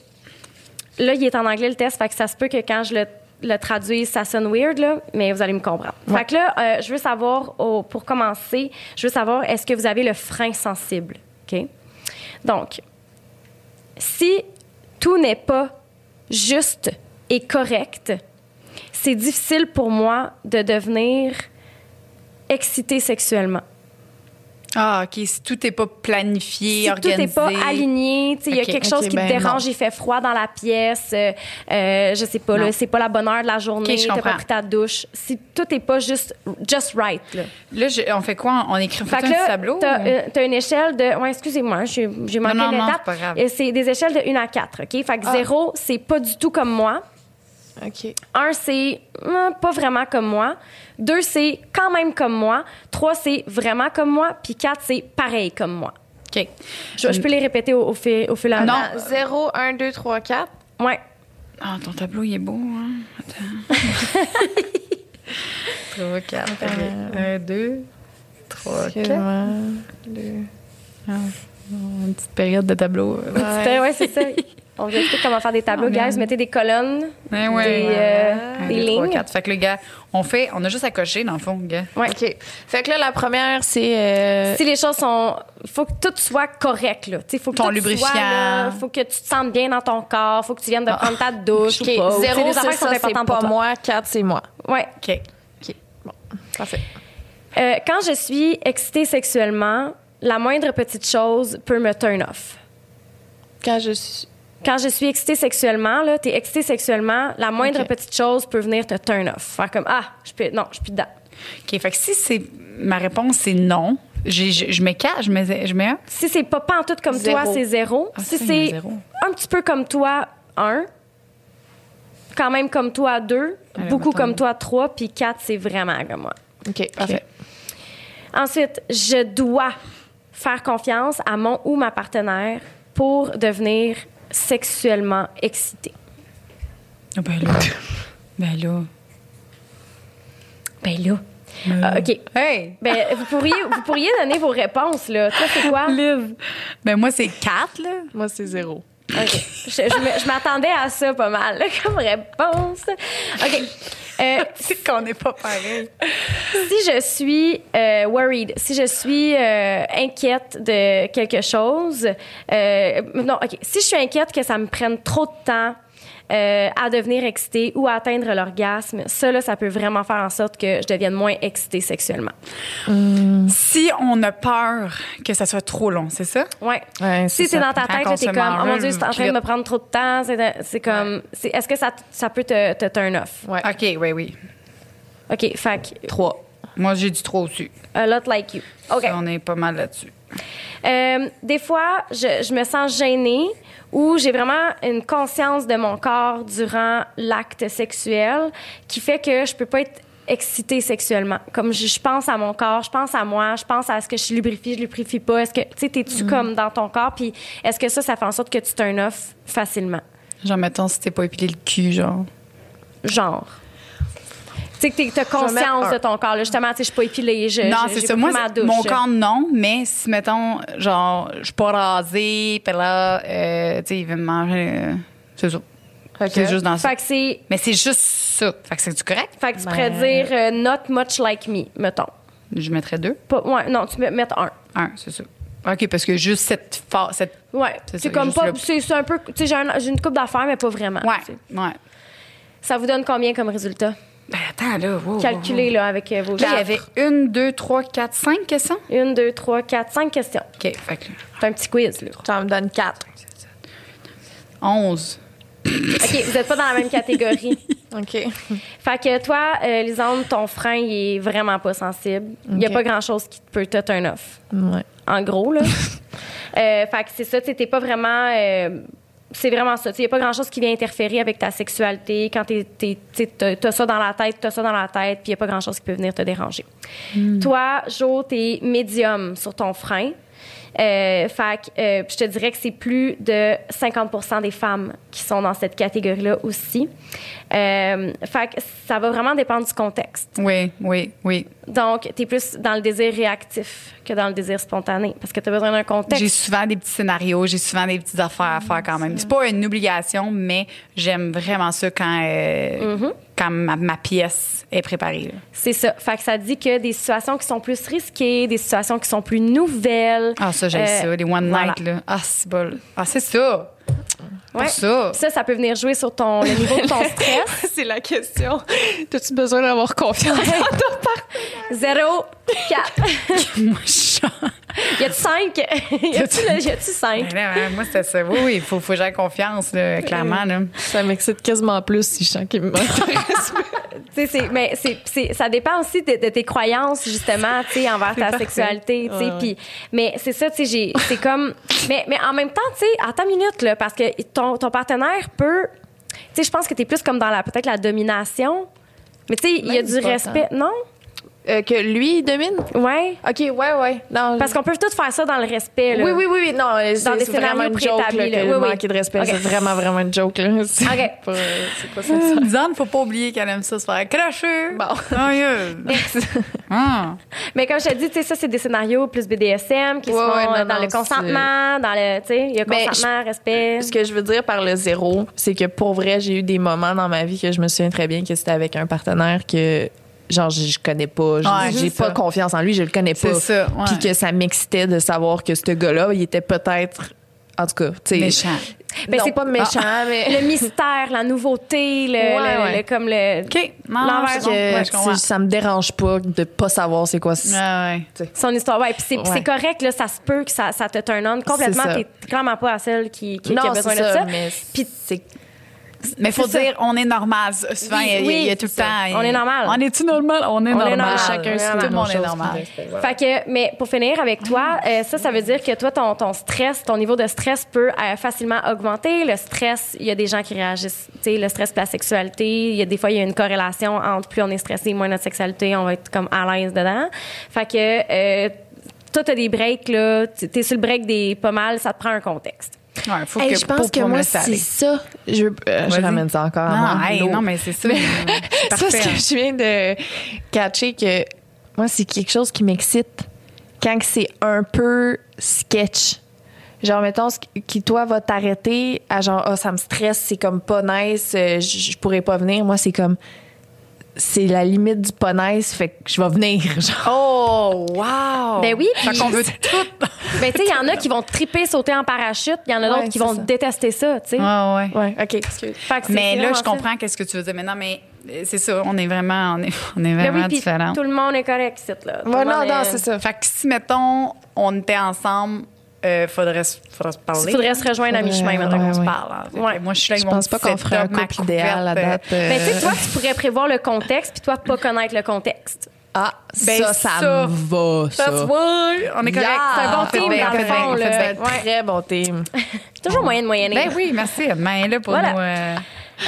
là, il est en anglais le test, fait que ça se peut que quand je le, le traduise, ça sonne weird, là, mais vous allez me comprendre. Fait que là, euh, je veux savoir, pour commencer, je veux savoir, est-ce que vous avez le frein sensible? OK? Donc, si tout n'est pas juste et correct, c'est difficile pour moi de devenir excité sexuellement. Ah, OK. Si tout n'est pas planifié, si tout organisé. n'est pas aligné, il y a quelque chose qui ben te dérange, non. il fait froid dans la pièce, euh, euh, je sais pas, c'est pas la bonne heure de la journée, Ok, je t'as pas pris ta douche. Si tout n'est pas juste just right, là. Là, je- on fait quoi? On écrit Fait un là, tableau? t'as, ou- euh, une échelle de. Ouais, excusez-moi, j'ai, manqué non, une non, étape. c'est pas grave. Et c'est des échelles de 1 à 4, OK? Fait que Ah. 0, c'est pas du tout comme moi. OK. 1, c'est hum, pas vraiment comme moi. 2, c'est quand même comme moi. 3, c'est vraiment comme moi. Puis 4, c'est pareil comme moi. OK. Je, je peux les répéter au, au fil, au fil à Non. Ah, 0, 1, 2, 3, 4. Ouais. Ah, ton tableau, il est beau, hein? Attends. 3, 4. Euh, 1, 2, 3, 4. Excuse-moi. Deux. Une petite période de tableau. Ouais. Ouais, c'est ça. [laughs] On vous explique comment faire des tableaux, Oh, man. guys. Mettez des colonnes, Ouais, ouais. des, ouais. euh, Un, des deux, trois, lignes. quatre. Fait que le gars, on fait, on a juste à cocher dans le fond, gars. Ouais. OK. Fait que là, la première, c'est. euh, Si les choses sont. faut que tout soit correct, là. Il faut que Ton tout lubrifiant. soit, là. faut que tu te sentes bien dans ton corps. faut que tu viennes de prendre ta douche OK. ou pas. ou, tu sais, 0, des c'est ça, c'est pas pour toi. moi. 4, c'est moi. Ouais. OK. Parfait. Euh, quand je suis excitée sexuellement, la moindre petite chose peut me turn off. Quand je suis. Quand je suis excitée sexuellement, là, t'es excitée sexuellement, la moindre petite chose peut venir te turn off. Faire comme, ah, je peux, non, je suis plus dedans. OK. Fait que si c'est. Ma réponse, c'est non. Je, je 4, je mets, je mets 1. Si c'est pas pantoute comme Zéro. toi, c'est zéro. Ah, si c'est un un petit peu comme toi, un. Quand même comme toi, deux. Allez, beaucoup mettons- comme toi, trois. Puis quatre, c'est vraiment comme moi. OK, parfait. Ensuite, je dois faire confiance à mon ou ma partenaire pour devenir sexuellement excitée. Ah, ben là. [laughs] ben là. Ben là. Ah, OK. Hey! Ben, vous pourriez, vous pourriez donner vos réponses, là. Toi, c'est quoi? [laughs] Liv. Ben moi, c'est 4, là. Moi, c'est 0. OK. Je, je m'attendais à ça pas mal, là, comme réponse. OK. Euh, C'est [laughs] qu'on n'est pas pareil. si je suis euh, worried, si je suis euh, inquiète de quelque chose, euh, non, OK. Si je suis inquiète que ça me prenne trop de temps euh, à devenir excitée ou à atteindre l'orgasme, ça, là, ça peut vraiment faire en sorte que je devienne moins excitée sexuellement. Si on a peur que ça soit trop long, c'est ça? Ouais. Ouais, Si c'est dans ta tête, t'es comme, oh mon Dieu, c'est en train de me prendre trop de temps. C'est, comme, est-ce que ça, ça peut te, te turn off? Ouais. OK, oui, oui. OK, fait que, 3. Moi, j'ai du 3 au-dessus. a lot like you. OK. Ça, on est pas mal là-dessus. Euh, des fois, je, je me sens gênée ou j'ai vraiment une conscience de mon corps durant l'acte sexuel qui fait que je peux pas être excitée sexuellement. Comme je, je pense à mon corps, je pense à moi, je pense à ce que je lubrifie, je lubrifie pas. Est-ce que, tu sais, t'es-tu comme dans ton corps? Puis est-ce que ça, ça fait en sorte que tu turn off facilement? Genre, mettons, si t'es pas épilé le cul, genre. Genre. Tu sais, que tu as conscience de ton corps. Là. Justement, tu sais, je suis pas épilée. Je, non, je- c'est ça. Moi, pris ma c'est- douche. mon corps, non. Mais si, mettons, genre, je suis pas rasée, puis là, euh, tu sais, il veut me manger. euh, c'est ça. C'est juste dans ça. Fait que c'est. Mais c'est juste ça. Fait que c'est-tu correct? Fait que tu Ben- pourrais dire euh, not much like me, mettons. Je mettrais deux? Pas, ouais, non, tu peux mettre un. Un, c'est ça. OK, parce que juste cette phase, cette. Ouais. C'est C'est comme pas. le- C'est c'est un peu. Tu sais, j'ai un- j'ai une coupe d'affaires, mais pas vraiment. Ouais, tu sais. ouais. Ça vous donne combien comme résultat? Ben, attends, là. wow, wow, Calculez, là, avec euh, vos. Là, il y avait une, deux, trois, quatre, cinq questions? Une, deux, trois, quatre, cinq questions. OK, fait que là, C'est un petit quiz, là. Ça me donne 4. 11. OK, vous n'êtes pas dans la même catégorie. [laughs] OK. Fait que toi, euh, Lisande, ton frein, il est vraiment pas sensible. Il n'y a pas grand-chose qui peut te turn off. Ouais. En gros, là. [laughs] Euh, fait que c'est ça, tu sais, t'es pas vraiment. euh, c'est vraiment ça. Il n'y a pas grand-chose qui vient interférer avec ta sexualité. Quand tu as ça dans la tête, tu as ça dans la tête, puis il n'y a pas grand-chose qui peut venir te déranger. Toi, Jo, tu es médium sur ton frein. Euh, fait euh, je te dirais que c'est plus de 50% des femmes qui sont dans cette catégorie-là aussi. Euh, fait que ça va vraiment dépendre du contexte. Oui, oui, oui. Donc, tu es plus dans le désir réactif que dans le désir spontané parce que tu as besoin d'un contexte. J'ai souvent des petits scénarios, j'ai souvent des petites affaires à faire quand même. C'est pas une obligation, mais j'aime vraiment ça quand, euh, Mm-hmm. quand ma, ma pièce est préparée. C'est ça. Fait que ça dit que des situations qui sont plus risquées, des situations qui sont plus nouvelles. Ah, ça, j'aime Euh, ça. Les one voilà. night, là. Ah, c'est bol. Ah, c'est ça. Ouais. ça. Ça, ça peut venir jouer sur ton, le niveau de ton [laughs] stress. C'est la question. As-tu besoin d'avoir confiance en ton Zéro, quatre. [laughs] Moi, je chante. Y a-tu cinq? [laughs] y a-tu le- y a-tu cinq? Ben là, moi, c'était ça. Oui, oui, il faut, faut que j'aie confiance, là, clairement. Là. Ça m'excite quasiment plus si je sens qu'il sais, c'est- mais c'est, ça dépend aussi de, de tes croyances, justement, tu sais, envers ta parfait. sexualité, tu sais. Ouais, puis- mais c'est ça, tu sais, j'ai- c'est comme. Mais, mais en même temps, tu sais, attends une minute, là, parce que ton, ton partenaire peut. Tu sais, je pense que tu es plus comme dans la peut-être la domination. Mais tu sais, il y a du respect. Non? Euh, que lui, il domine? Ouais. OK, ouais, ouais. Non, Parce qu'on peut tout faire ça dans le respect, là. Oui, oui, oui, oui. Non, c'est des c'est vraiment scénarios une joke. Là, Oui, oui. manquer de respect, c'est vraiment, vraiment une joke. Là. [laughs] C'est OK. pas, c'est pas ça. [laughs] Lisanne, faut pas oublier qu'elle aime ça se faire cracher. Bon. Sérieux. [laughs] Ah. Mais comme je te dis, tu sais, ça, c'est des scénarios plus BDSM qui Ouais, sont ouais, non, euh, dans non, le consentement, dans le. Tu sais, il y a Ben, consentement, respect. Ce que je veux dire par le zéro, c'est que pour vrai, j'ai eu des moments dans ma vie que je me souviens très bien que c'était avec un partenaire que, genre, je, je connais pas. Ouais, j'ai pas ça. confiance en lui, je le connais pas. C'est ça, ouais. Puis que ça m'excitait de savoir que ce gars-là, il était peut-être. En tout cas, tu sais. Méchant. Ben, non, c'est- pas méchant, mais. le mystère, la nouveauté, le, Ouais, le- ouais. le- comme le. OK. L'envers, Ouais, ça me dérange pas de pas savoir c'est quoi. c- Ouais, ouais. Son histoire. Ouais, puis c'est puis Ouais. c'est correct, là, ça se peut que ça, ça te turn on complètement. T'es clairement pas la seule qui, qui, qui a besoin de ça, ça. mais Puis- c'est Mais faut ça. dire, on est normal. Souvent, il y a- il y, a- il y a tout le temps. On est normal. On est-tu normal? On est normal. normal. Chacun, On est tout normal. le monde est normal. Fait que, mais pour finir avec toi, euh, ça, ça veut dire que toi, ton, ton stress, ton niveau de stress peut euh, facilement augmenter. Le stress, il y a des gens qui réagissent, tu sais, le stress et la sexualité, il y a des fois, il y a une corrélation entre plus on est stressé, moins notre sexualité, on va être comme à l'aise dedans. Fait que, euh, toi, t'as des breaks, là, tu- t'es sur le break des pas mal, ça te prend un contexte. Ouais, faut Hey, que, je pense pour- que moi, c'est ça. Je, euh, je ramène ça encore à Non, moi. hey, Lourd. non, mais c'est ça. C'est [laughs] Ça, ce que je viens de catcher que moi, c'est quelque chose qui m'excite quand c'est un peu sketch. Genre, mettons, ce qui, toi, va t'arrêter à genre, ah, ça me stresse, c'est comme pas nice, euh, je je pourrais pas venir. Moi, c'est comme, c'est la limite du nice, fait que je vais venir. [laughs] Genre. Oh, wow! Ben oui, Fait puis- qu'on veut tout. [laughs] Ben, tu sais, il y en a qui vont triper sauter en parachute, il y en a Ouais, d'autres qui c'est vont ça. détester ça, tu sais. Ouais, ouais. Ouais, OK, excuse. Fait que c'est Mais là, je comprends qu'est-ce que tu veux dire. Mais non, mais euh, c'est ça, on est vraiment, on est, [laughs] on est Ben vraiment oui, différents. tout le monde est correct, ici, là. Tout Ouais, non, non, est- c'est ça. Fait que si, mettons, on était ensemble, euh, faudrait, se- faudrait se parler. Il faudrait se rejoindre à mi-chemin, maintenant ouais, qu'on se parle. hein. Ouais. Moi, je suis là Je avec mon pense pas qu'on ferait un couple idéal à date. euh, Ben, tu sais, toi, tu pourrais prévoir le contexte, puis toi, pas connaître le contexte. Ah, Ben, ça, ça, ça, me va, ça. That's why. On est correct. Yeah! C'est un bon team, bien, dans le fond, on fait là. bien. Ouais. Très bon team. C'est [laughs] toujours moyen de moyenner. Ben oui, merci. Main est là pour Voilà. nous. euh,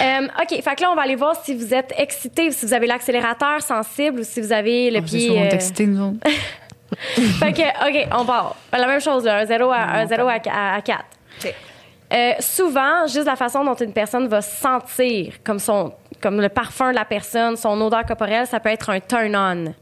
Euh, OK, fait que là, on va aller voir si vous êtes excité, si vous avez l'accélérateur sensible ou si vous avez le oh, pied. sûr, on est euh, excités, nous autres. [laughs] [laughs] Fait que, OK, on part. La même chose, là, un 0 à, un 0 à, à, 4. Euh, souvent, juste la façon dont une personne va se sentir, comme son, comme le parfum de la personne, son odeur corporelle, ça peut être un turn-on.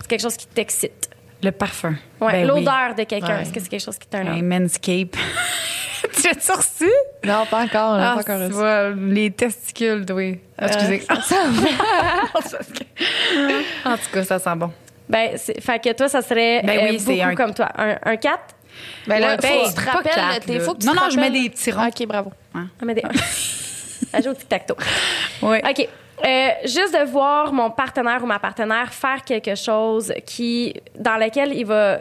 C'est quelque chose qui t'excite. Le parfum. Ouais, Ben oui. L'odeur de quelqu'un, Ouais. est-ce que c'est quelque chose qui turn on? Un manscape. [laughs] tu l'as-tu reçu? Non, pas encore. Ah, pas encore tu reçu. vois, les testicules, oui. Ah, excusez. [laughs] en tout cas, ça sent bon. Ben, c'est- fait que toi, ça serait Ben oui, euh, c'est beaucoup un- comme toi. Un, un 4? Ben là, Ouais, faut ben, que tu te rappelles. quatre, t'es- là. faut que tu Non, te non, je mets rappelles- des petits ronds. Ok, bravo. Ah, mais des... [laughs] Au tic-tac-toe. Oui. OK. Euh, juste de voir mon partenaire ou ma partenaire faire quelque chose qui, dans lequel il va,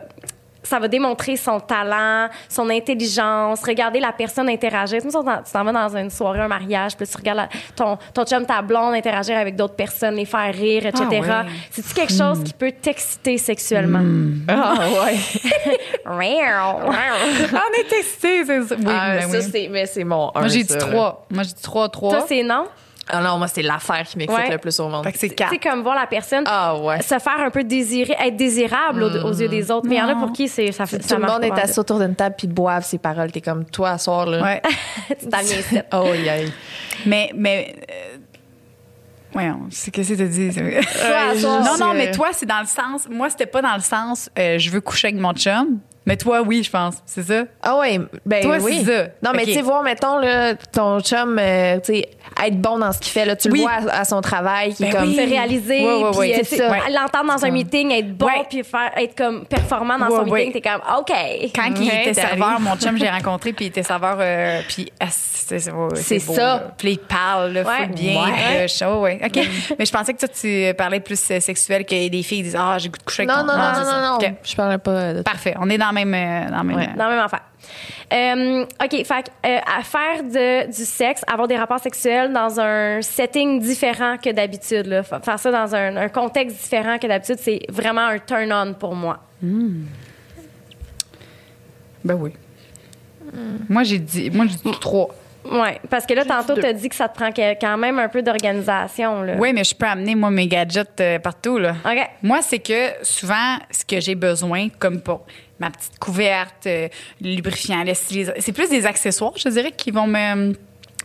ça va démontrer son talent, son intelligence, regarder la personne interagir. Tu t'en vas dans une soirée, un mariage, puis tu regardes la- ton, ton chum, ta blonde interagir avec d'autres personnes, les faire rire, etc. Ah ouais. C'est-tu quelque chose qui peut t'exciter sexuellement? Ah, [laughs] ouais. [laughs] On est testé, c'est ça. Oui, Ah, ben ça, oui. c'est, mais c'est mon 1. Moi, j'ai dit trois. Moi, j'ai dit trois, trois. Toi, c'est non? Ah non, moi, c'est l'affaire qui m'excite Ouais. le plus au monde. Fait que c'est sais, comme voir la personne Ah, ouais. se faire un peu désirer, être désirable aux, aux yeux des autres. Mais il y en a pour qui c'est, ça fait Tout le monde est assis autour d'une table puis boivent ses paroles. T'es comme toi à soir, là. Ouais. [laughs] [laughs] Tu viens ici. [laughs] Oh, aïe. mais, mais. euh, Voyons, c'est qu'est-ce que tu dis? Non, non, c'est- mais toi, c'est dans le sens. Moi, c'était pas dans le sens euh, je veux coucher avec mon chum. Mais toi, oui, je pense. C'est ça? Ah ouais, ben Toi, oui. c'est ça. Non, mais tu sais, voir, mettons, là, ton chum, euh, tu sais, être bon dans ce qu'il fait, là, tu Oui. le vois à, à son travail, qui est Ben comme... oui. se réaliser, ouais, puis ouais. euh, ça. l'entendre dans un meeting, être bon, Ouais. puis faire, être comme performant dans Ouais, son ouais. meeting, t'es comme OK. Quand il Ouais, était serveur, mon chum, j'ai [laughs] rencontré, puis il était serveur, euh, puis ah, c'est c'est- ouais, C'est beau, ça. là. Puis il parle, là, Ouais. bien. Ouais. oh, ouais, OK. Mais je pensais que toi, tu parlais plus euh, sexuel que des filles disent Ah, j'ai goût de coucher avec Non, non, non, c'est non, non, non. OK. Je parlais pas de Parfait. On est dans le même. euh, Dans le même Ouais. euh, Dans même affaire. Euh, OK, fait euh, à faire de, du sexe, avoir des rapports sexuels dans un setting différent que d'habitude, faire ça dans un, un contexte différent que d'habitude, c'est vraiment un turn-on pour moi. Ben oui. Moi, j'ai dit, moi, j'ai dit trois. Ouais, parce que là, tantôt, tu as dit que ça te prend quand même un peu d'organisation, là. Oui, mais je peux amener, moi, mes gadgets euh, partout, là. OK. Moi, c'est que souvent, ce que j'ai besoin, comme pour ma petite couverte, euh, le lubrifiant, c'est plus des accessoires, je dirais, qui vont me,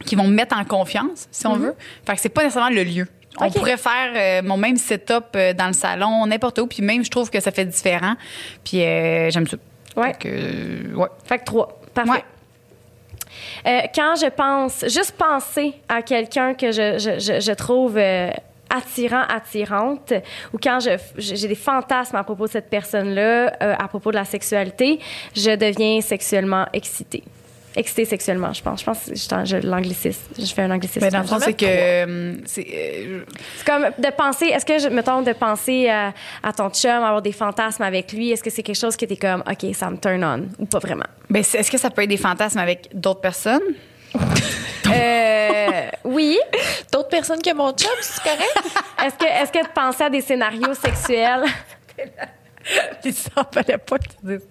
qui vont me mettre en confiance, si on veut. Fait que c'est pas nécessairement le lieu. On Mm-hmm. Pourrait faire euh, mon même setup euh, dans le salon, n'importe où, puis même, je trouve que ça fait différent. Puis euh, j'aime ça. Ouais. Fait que, euh, ouais. Fait que trois. Parfait. Ouais. Euh, quand je pense, juste penser à quelqu'un que je, je, je, je trouve euh, attirant, attirante, ou quand j'ai des fantasmes à propos de cette personne-là, euh, à propos de la sexualité, je deviens sexuellement excitée. Excitée sexuellement, je pense. Je pense que je, t'en- je l'anglicisme. Je fais un anglicisme. Mais dans le fond, c'est que. euh, c'est, euh, C'est comme de penser, est-ce que, je, mettons, de penser à, à ton chum, avoir des fantasmes avec lui, est-ce que c'est quelque chose qui était comme, OK, ça me turn on, ou pas vraiment? ben, c'est- est-ce que ça peut être des fantasmes avec d'autres personnes? Euh, oui. D'autres personnes que mon chum, c'est correct? Est-ce que, est-ce que de penser à des scénarios sexuels, [laughs] Puis ça fallait pas que tu dises.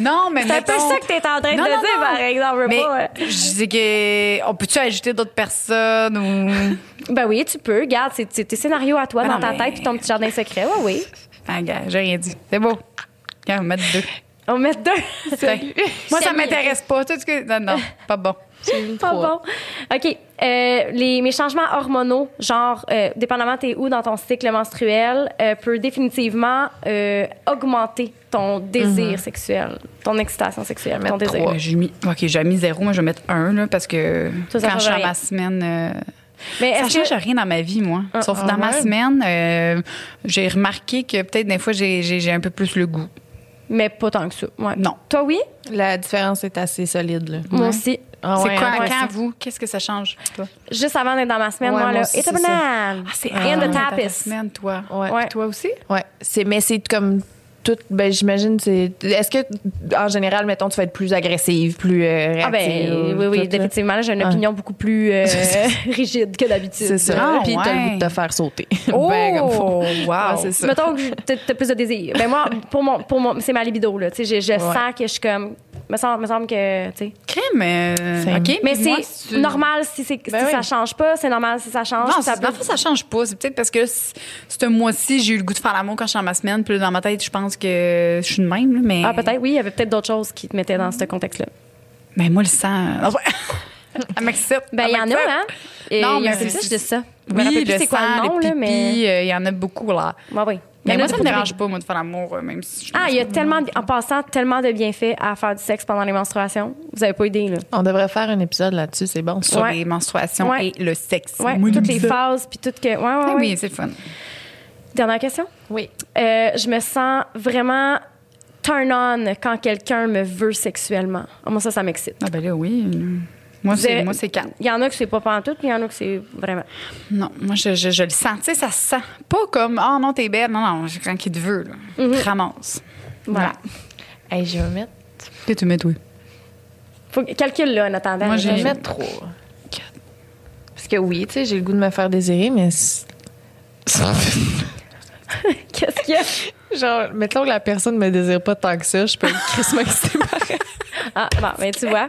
Non, mais c'est un peu ça que tu es en train Non, de non, dire, non. par exemple, Mais pas, je dis que on peut-tu ajouter d'autres personnes ou Ben oui, tu peux. Regarde, c'est, c'est tes scénarios à toi Ben dans ta mais- tête puis ton petit jardin secret. Ouais, oui. Ah, gars, j'ai rien dit. C'est beau. Regarde, on va mettre deux. On met deux. Salut. Moi, ça m'intéresse pas. Tout ce que... Non, non, pas bon. Pas bon. OK. Euh, les, mes changements hormonaux, genre, euh, dépendamment t'es où dans ton cycle menstruel, euh, peut définitivement euh, augmenter ton désir sexuel, ton excitation sexuelle, ton désir. J'ai mis... OK, j'ai mis zéro. Moi, je vais mettre un, là, parce que Ça, ça quand je change suis ma semaine... euh, Mais Ça que... change rien dans ma vie, moi. Sauf ah dans ma semaine, euh, j'ai remarqué que peut-être des fois, j'ai un peu plus le goût. Mais pas tant que ça. Ouais. Non. Toi, oui? La différence est assez solide, là. Moi aussi. Ah c'est quoi, ouais, quand vous? Qu'est-ce que ça change, toi? Juste avant d'être dans ma semaine, Ouais, moi, moi là, it's a. Ah, c'est In the avant ta tapis. semaine, toi. Ouais. Ouais. Toi aussi? Ouais, c'est mais c'est comme tout ben j'imagine c'est est-ce que en général mettons tu vas être plus agressive, plus euh, réactive Ah ben ou oui, oui, tout, définitivement. Là, j'ai une Ouais. opinion beaucoup plus euh, [laughs] rigide que d'habitude. C'est ça. Ah, Puis t'as le goût de te faire sauter. [laughs] Oh! Ben, comme faut. wow! Ouais, c'est ça. Mettons que t'as t'as plus de désir. Ben moi, pour mon, pour mon, c'est ma libido là. Tu sais, je, je Ouais. sens que je suis comme, me semble, me semble que, tu sais. Euh, OK. Mais c'est normal si, c'est, Ben si oui. ça change pas, c'est normal si ça change. Non, ça ça, dans le fond, ça change pas. C'est peut-être parce que ce mois-ci, j'ai eu le goût de faire l'amour quand je suis dans ma semaine. Puis dans ma tête, je pense que je suis de même. là, Mais... Ah peut-être oui, il y avait peut-être d'autres choses qui te mettaient dans ce contexte-là. Mais moi, le sang. Ah. [laughs] Elle m'excite. Ben, il y en a, hein? Et Non, mais c'est- ça. Je me Oui, le c'est quoi sang, le nom, là, pipi, mais. euh, il y en a beaucoup, là. Ouais, oui. Mais moi, ça me dérange pas, moi, de faire l'amour, euh, même si je Ah, il y a tellement, de- en passant, tellement de bienfaits à faire du sexe pendant les menstruations. Vous avez pas idée, là. On devrait faire un épisode là-dessus, c'est bon. sur Ouais. les menstruations Ouais. et le sexe. Ouais, Moi, toutes les ça. phases, puis tout que. Ouais, ouais, Ah ouais. Oui, c'est fun. Dernière question? Oui. Euh, je me sens vraiment turn on quand quelqu'un me veut sexuellement. Ah, moi, ça, ça m'excite. Ah, ben là, oui. Moi, c'est, moi, c'est calme. Il y en a que c'est pas pantoute, puis il y en a que c'est vraiment. Non, moi, je, je, je le sens. Tu sais, ça se sent. Pas comme, oh non, t'es belle. Non, non, quand il te veut, là. Mhm. Ramasse. Voilà. Hey, je vais mettre, Que tu mets, oui. Faut calcule là en attendant. Moi, je vais mettre trois. Parce que oui, tu sais, j'ai le goût de me faire désirer, mais. c'est- [laughs] Qu'est-ce qu'il y a? Genre, mettons que la personne me désire pas tant que ça, je peux excitée pareil. Ah, bon, ben tu vois.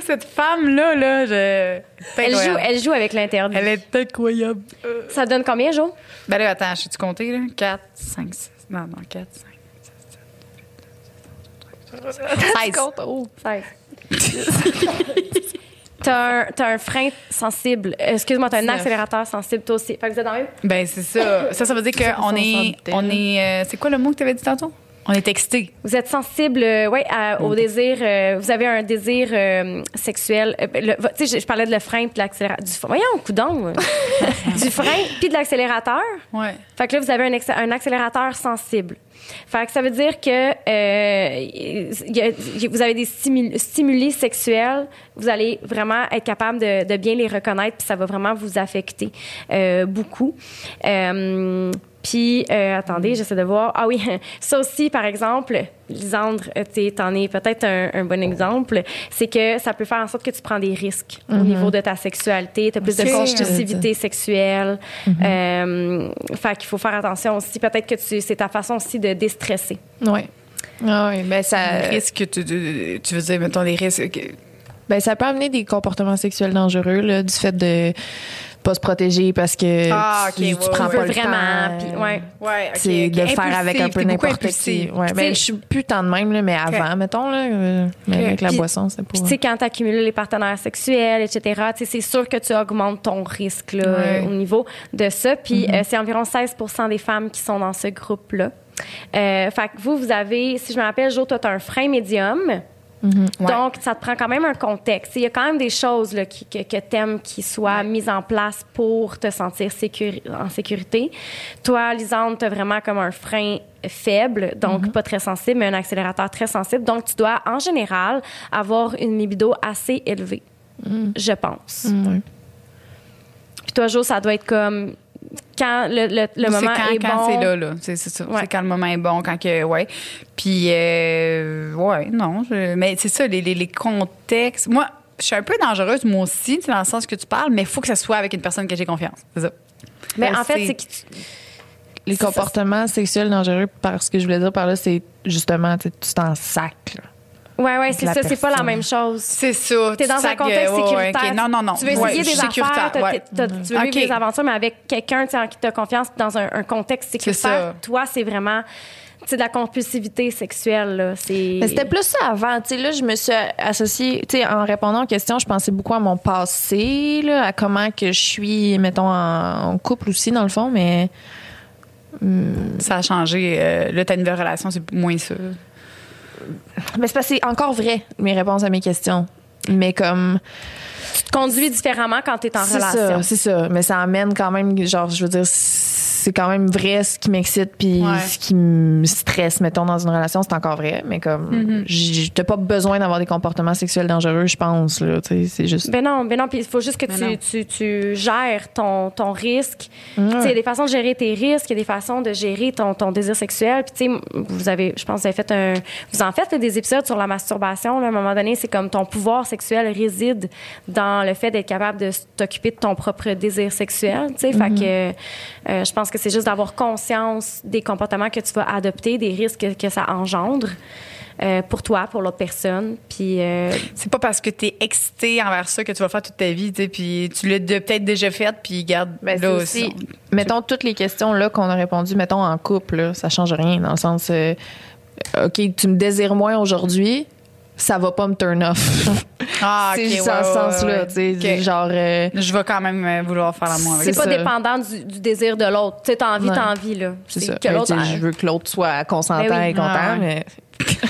Cette femme-là, là, je. Elle joue, elle joue avec l'interdit. Elle est incroyable. Ça donne combien, Jo? Ben là, attends, je tu compter, là? 4, 5, 6. Non, non, 4, 5. 16. compte, oh. 16. T'as un, t'as un frein sensible. Excuse-moi, t'as un accélérateur sensible, toi aussi. Fait que vous êtes dans le même? Ben, c'est ça. Ça, ça veut dire qu'on est. On est euh, c'est quoi le mot que tu avais dit tantôt? On est texté. Vous êtes sensible, euh, ouais, à- au désir. euh, vous avez un désir euh, sexuel. Euh, tu sais, je, je parlais de le frein puis de l'accélérateur. Du, voyons, coudon. [laughs] du frein puis de l'accélérateur. Ouais. Fait que là, vous avez un, accélérateur sensible. Fait que ça veut dire que il y a- il y a- vous avez des stimuli, stimuli sexuels, vous allez vraiment être capable de, de bien les reconnaître, puis ça va vraiment vous affecter beaucoup. Puis, euh, attendez, j'essaie de voir. Ah oui, [laughs] ça aussi, par exemple, Lisandre, euh, tu t'en es peut-être un, un bon exemple, c'est que ça peut faire en sorte que tu prends des risques au niveau de ta sexualité, tu as plus Ok. de congestivité sexuelle. Euh, fait qu'il faut faire attention aussi. Peut-être que tu, c'est ta façon aussi de déstresser. Oui. Ah oui, ben ça, Les risques, tu, tu, tu veux dire, mettons, les risques. que- ben ça peut amener des comportements sexuels dangereux, là, du fait de pas se protéger parce que Ah, ok, tu, ouais, tu prends ouais. pas le Vraiment, temps. puis ouais. Ouais, ok. C'est de ok. faire avec un peu n'importe qui. Ouais, ben, je suis plus tant de même, là, mais avant, mettons, là, euh, mais avec la Puis- boisson, c'est pas. Puis, tu sais, quand tu accumules les partenaires sexuels, etc., c'est sûr que tu augmentes ton risque là, Ouais. euh, au niveau de ça. Puis, euh, c'est environ 16 des femmes qui sont dans ce groupe-là. Euh, fait que vous, vous avez, si je me rappelle, Jo, toi, tu as un frein médium. Ouais. Donc, ça te prend quand même un contexte. Il y a quand même des choses là, qui- que, que tu aimes qui soient mises en place pour te sentir sécuri- en sécurité. Toi, Lisande, tu as vraiment comme un frein faible, donc pas très sensible, mais un accélérateur très sensible. Donc, tu dois, en général, avoir une libido assez élevée, je pense. Puis toi, Jo, ça doit être comme quand le, le, moment c'est est quand, quand bon. c'est là, là. C'est, c'est ça. Ouais. C'est quand le moment est bon, quand que, ouais. Puis, euh, ouais, non. je- mais c'est ça, les, les, les contextes. Moi, je suis un peu dangereuse, moi aussi, dans le sens que tu parles, mais il faut que ça soit avec une personne que j'ai confiance. C'est ça. Mais Ben, en fait, c'est- c'est que tu- Les Ça, comportements sexuels dangereux, parce que je voulais dire par là, c'est justement, tu t'en sac. Là. Ouais, ouais, c'est ça. C'est pas la même chose. C'est ça. T'es dans un contexte euh, ouais, sécuritaire. ok. Non, non, non. Tu veux essayer Ouais, des affaires, t'as- ouais. t'as- tu veux vivre des aventures, mais avec quelqu'un en qui tu as confiance dans un, un contexte sécuritaire. Toi, c'est vraiment de la compulsivité sexuelle. Là. C'est... Mais c'était plus ça avant. Tu sais, là, je me suis associée, tu sais, en répondant aux questions, je pensais beaucoup à mon passé, là, à comment que je suis, mettons, en, en couple aussi, dans le fond, mais Ça a changé. Euh, là, t'as une nouvelle relation, c'est moins ça. Mais c'est c'est encore vrai, mes réponses à mes questions. Mais comme, Tu te conduis différemment quand tu es en c'est relation. ça, c'est ça. Mais ça amène quand même, genre, je veux dire, c'est quand même vrai ce qui m'excite puis Ouais. ce qui me stresse, mettons, dans une relation, c'est encore vrai. Mais comme, Mm-hmm. j'ai t'as pas besoin d'avoir des comportements sexuels dangereux, je pense, là. Tu sais, c'est juste. Ben non, ben non, puis il faut juste que Ben tu, tu, tu gères ton, ton risque. Tu sais, Il y a des façons de gérer tes risques, il y a des façons de gérer ton, ton désir sexuel. Puis tu sais, vous avez, je pense, vous avez fait un, vous en faites là, des épisodes sur la masturbation. là. à un moment donné, c'est comme ton pouvoir sexuel réside dans le fait d'être capable de t'occuper de ton propre désir sexuel. Tu sais, fait que euh, je pense que c'est juste d'avoir conscience des comportements que tu vas adopter, des risques que, que ça engendre. euh, pour toi, pour l'autre personne, puis euh, C'est pas parce que t'es excité envers ça que tu vas faire toute ta vie, tu sais, puis tu l'as peut-être déjà fait, puis garde Ben, là aussi, aussi. mettons, toutes les questions là qu'on a répondues, mettons, en couple, là, ça change rien, dans le sens, euh, OK, tu me désires moins aujourd'hui, ça va pas me turn off. [laughs] Ah, [laughs] c'est ok, juste ouais, ce ouais, sens-là, ouais. genre. euh, Je vais quand même euh, vouloir faire l'amour avec C'est C'est pas ça. dépendant du, du désir de l'autre. Tu sais, t'as envie, Ouais. t'as envie, là. c'est C'est ça. que Ben, l'autre, je veux que l'autre soit consentant Ben oui. et content, Ah ouais. mais.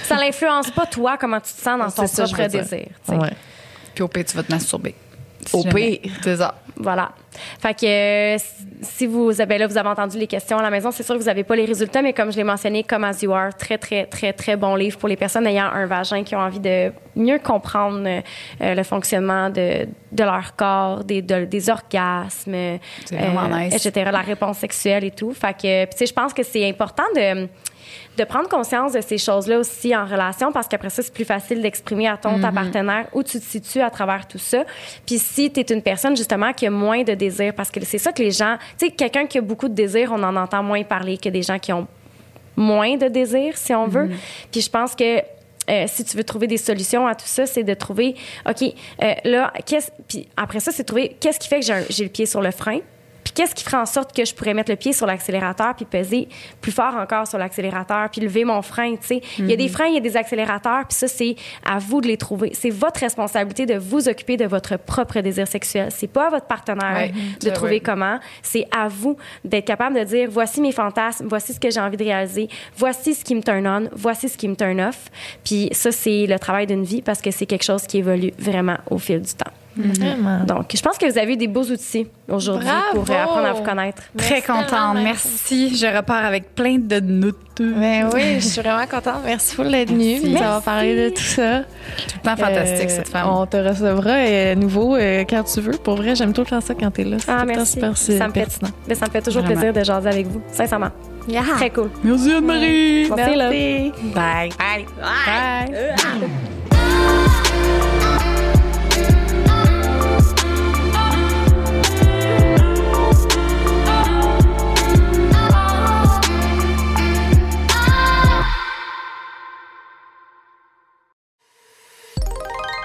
ça l'influence pas, toi, comment tu te sens dans [laughs] ton C'est propre désir. Puis au pire, tu vas te masturber. Au Si jamais. pire. C'est ça. Voilà. Fait que euh, si vous avez là, vous avez entendu les questions à la maison, c'est sûr que vous n'avez pas les résultats, mais comme je l'ai mentionné, comme As You Are, très, très, très, très bon livre pour les personnes ayant un vagin qui ont envie de mieux comprendre euh, le fonctionnement de, de leur corps, des, de- des orgasmes, euh, nice. etc., la réponse sexuelle et tout. Fait que, tu sais, je pense que c'est important de de prendre conscience de ces choses-là aussi en relation parce qu'après ça, c'est plus facile d'exprimer à ton ta partenaire où tu te situes à travers tout ça. Puis si tu es une personne justement qui a moins de désir, parce que c'est ça que les gens, tu sais, quelqu'un qui a beaucoup de désir, on en entend moins parler que des gens qui ont moins de désir, si on veut. Puis je pense que euh, si tu veux trouver des solutions à tout ça, c'est de trouver, OK, euh, là, qu'est-ce. Puis après ça, c'est de trouver qu'est-ce qui fait que j'ai le pied sur le frein. Qu'est-ce qui ferait en sorte que je pourrais mettre le pied sur l'accélérateur puis peser plus fort encore sur l'accélérateur puis lever mon frein, tu sais? Il y a des freins, il y a des accélérateurs puis ça c'est à vous de les trouver. C'est votre responsabilité de vous occuper de votre propre désir sexuel. C'est pas à votre partenaire Ouais. de trouver ouais. comment. C'est à vous d'être capable de dire voici mes fantasmes, voici ce que j'ai envie de réaliser, voici ce qui me turn on, voici ce qui me turn off. Puis ça c'est le travail d'une vie parce que c'est quelque chose qui évolue vraiment au fil du temps. Vraiment. Donc, je pense que vous avez eu des beaux outils aujourd'hui pour euh, apprendre à vous connaître. Très Merci contente. Merci. Je repars avec plein de notes. Tout Ben oui, je suis vraiment contente. Merci pour d'être venue. Merci. Ça va parler de tout ça. le temps fantastique, Euh, cette femme. On te recevra euh, nouveau euh, quand tu veux. Pour vrai, j'aime tout le temps ça quand t'es là. C'est Ah, tout le merci. super Ça me, fait, pertinent. ben, ça me fait toujours Vraiment. plaisir de jaser avec vous, sincèrement. Très cool. Merci Anne-Marie. Merci, là. Bye. Bye. Bye.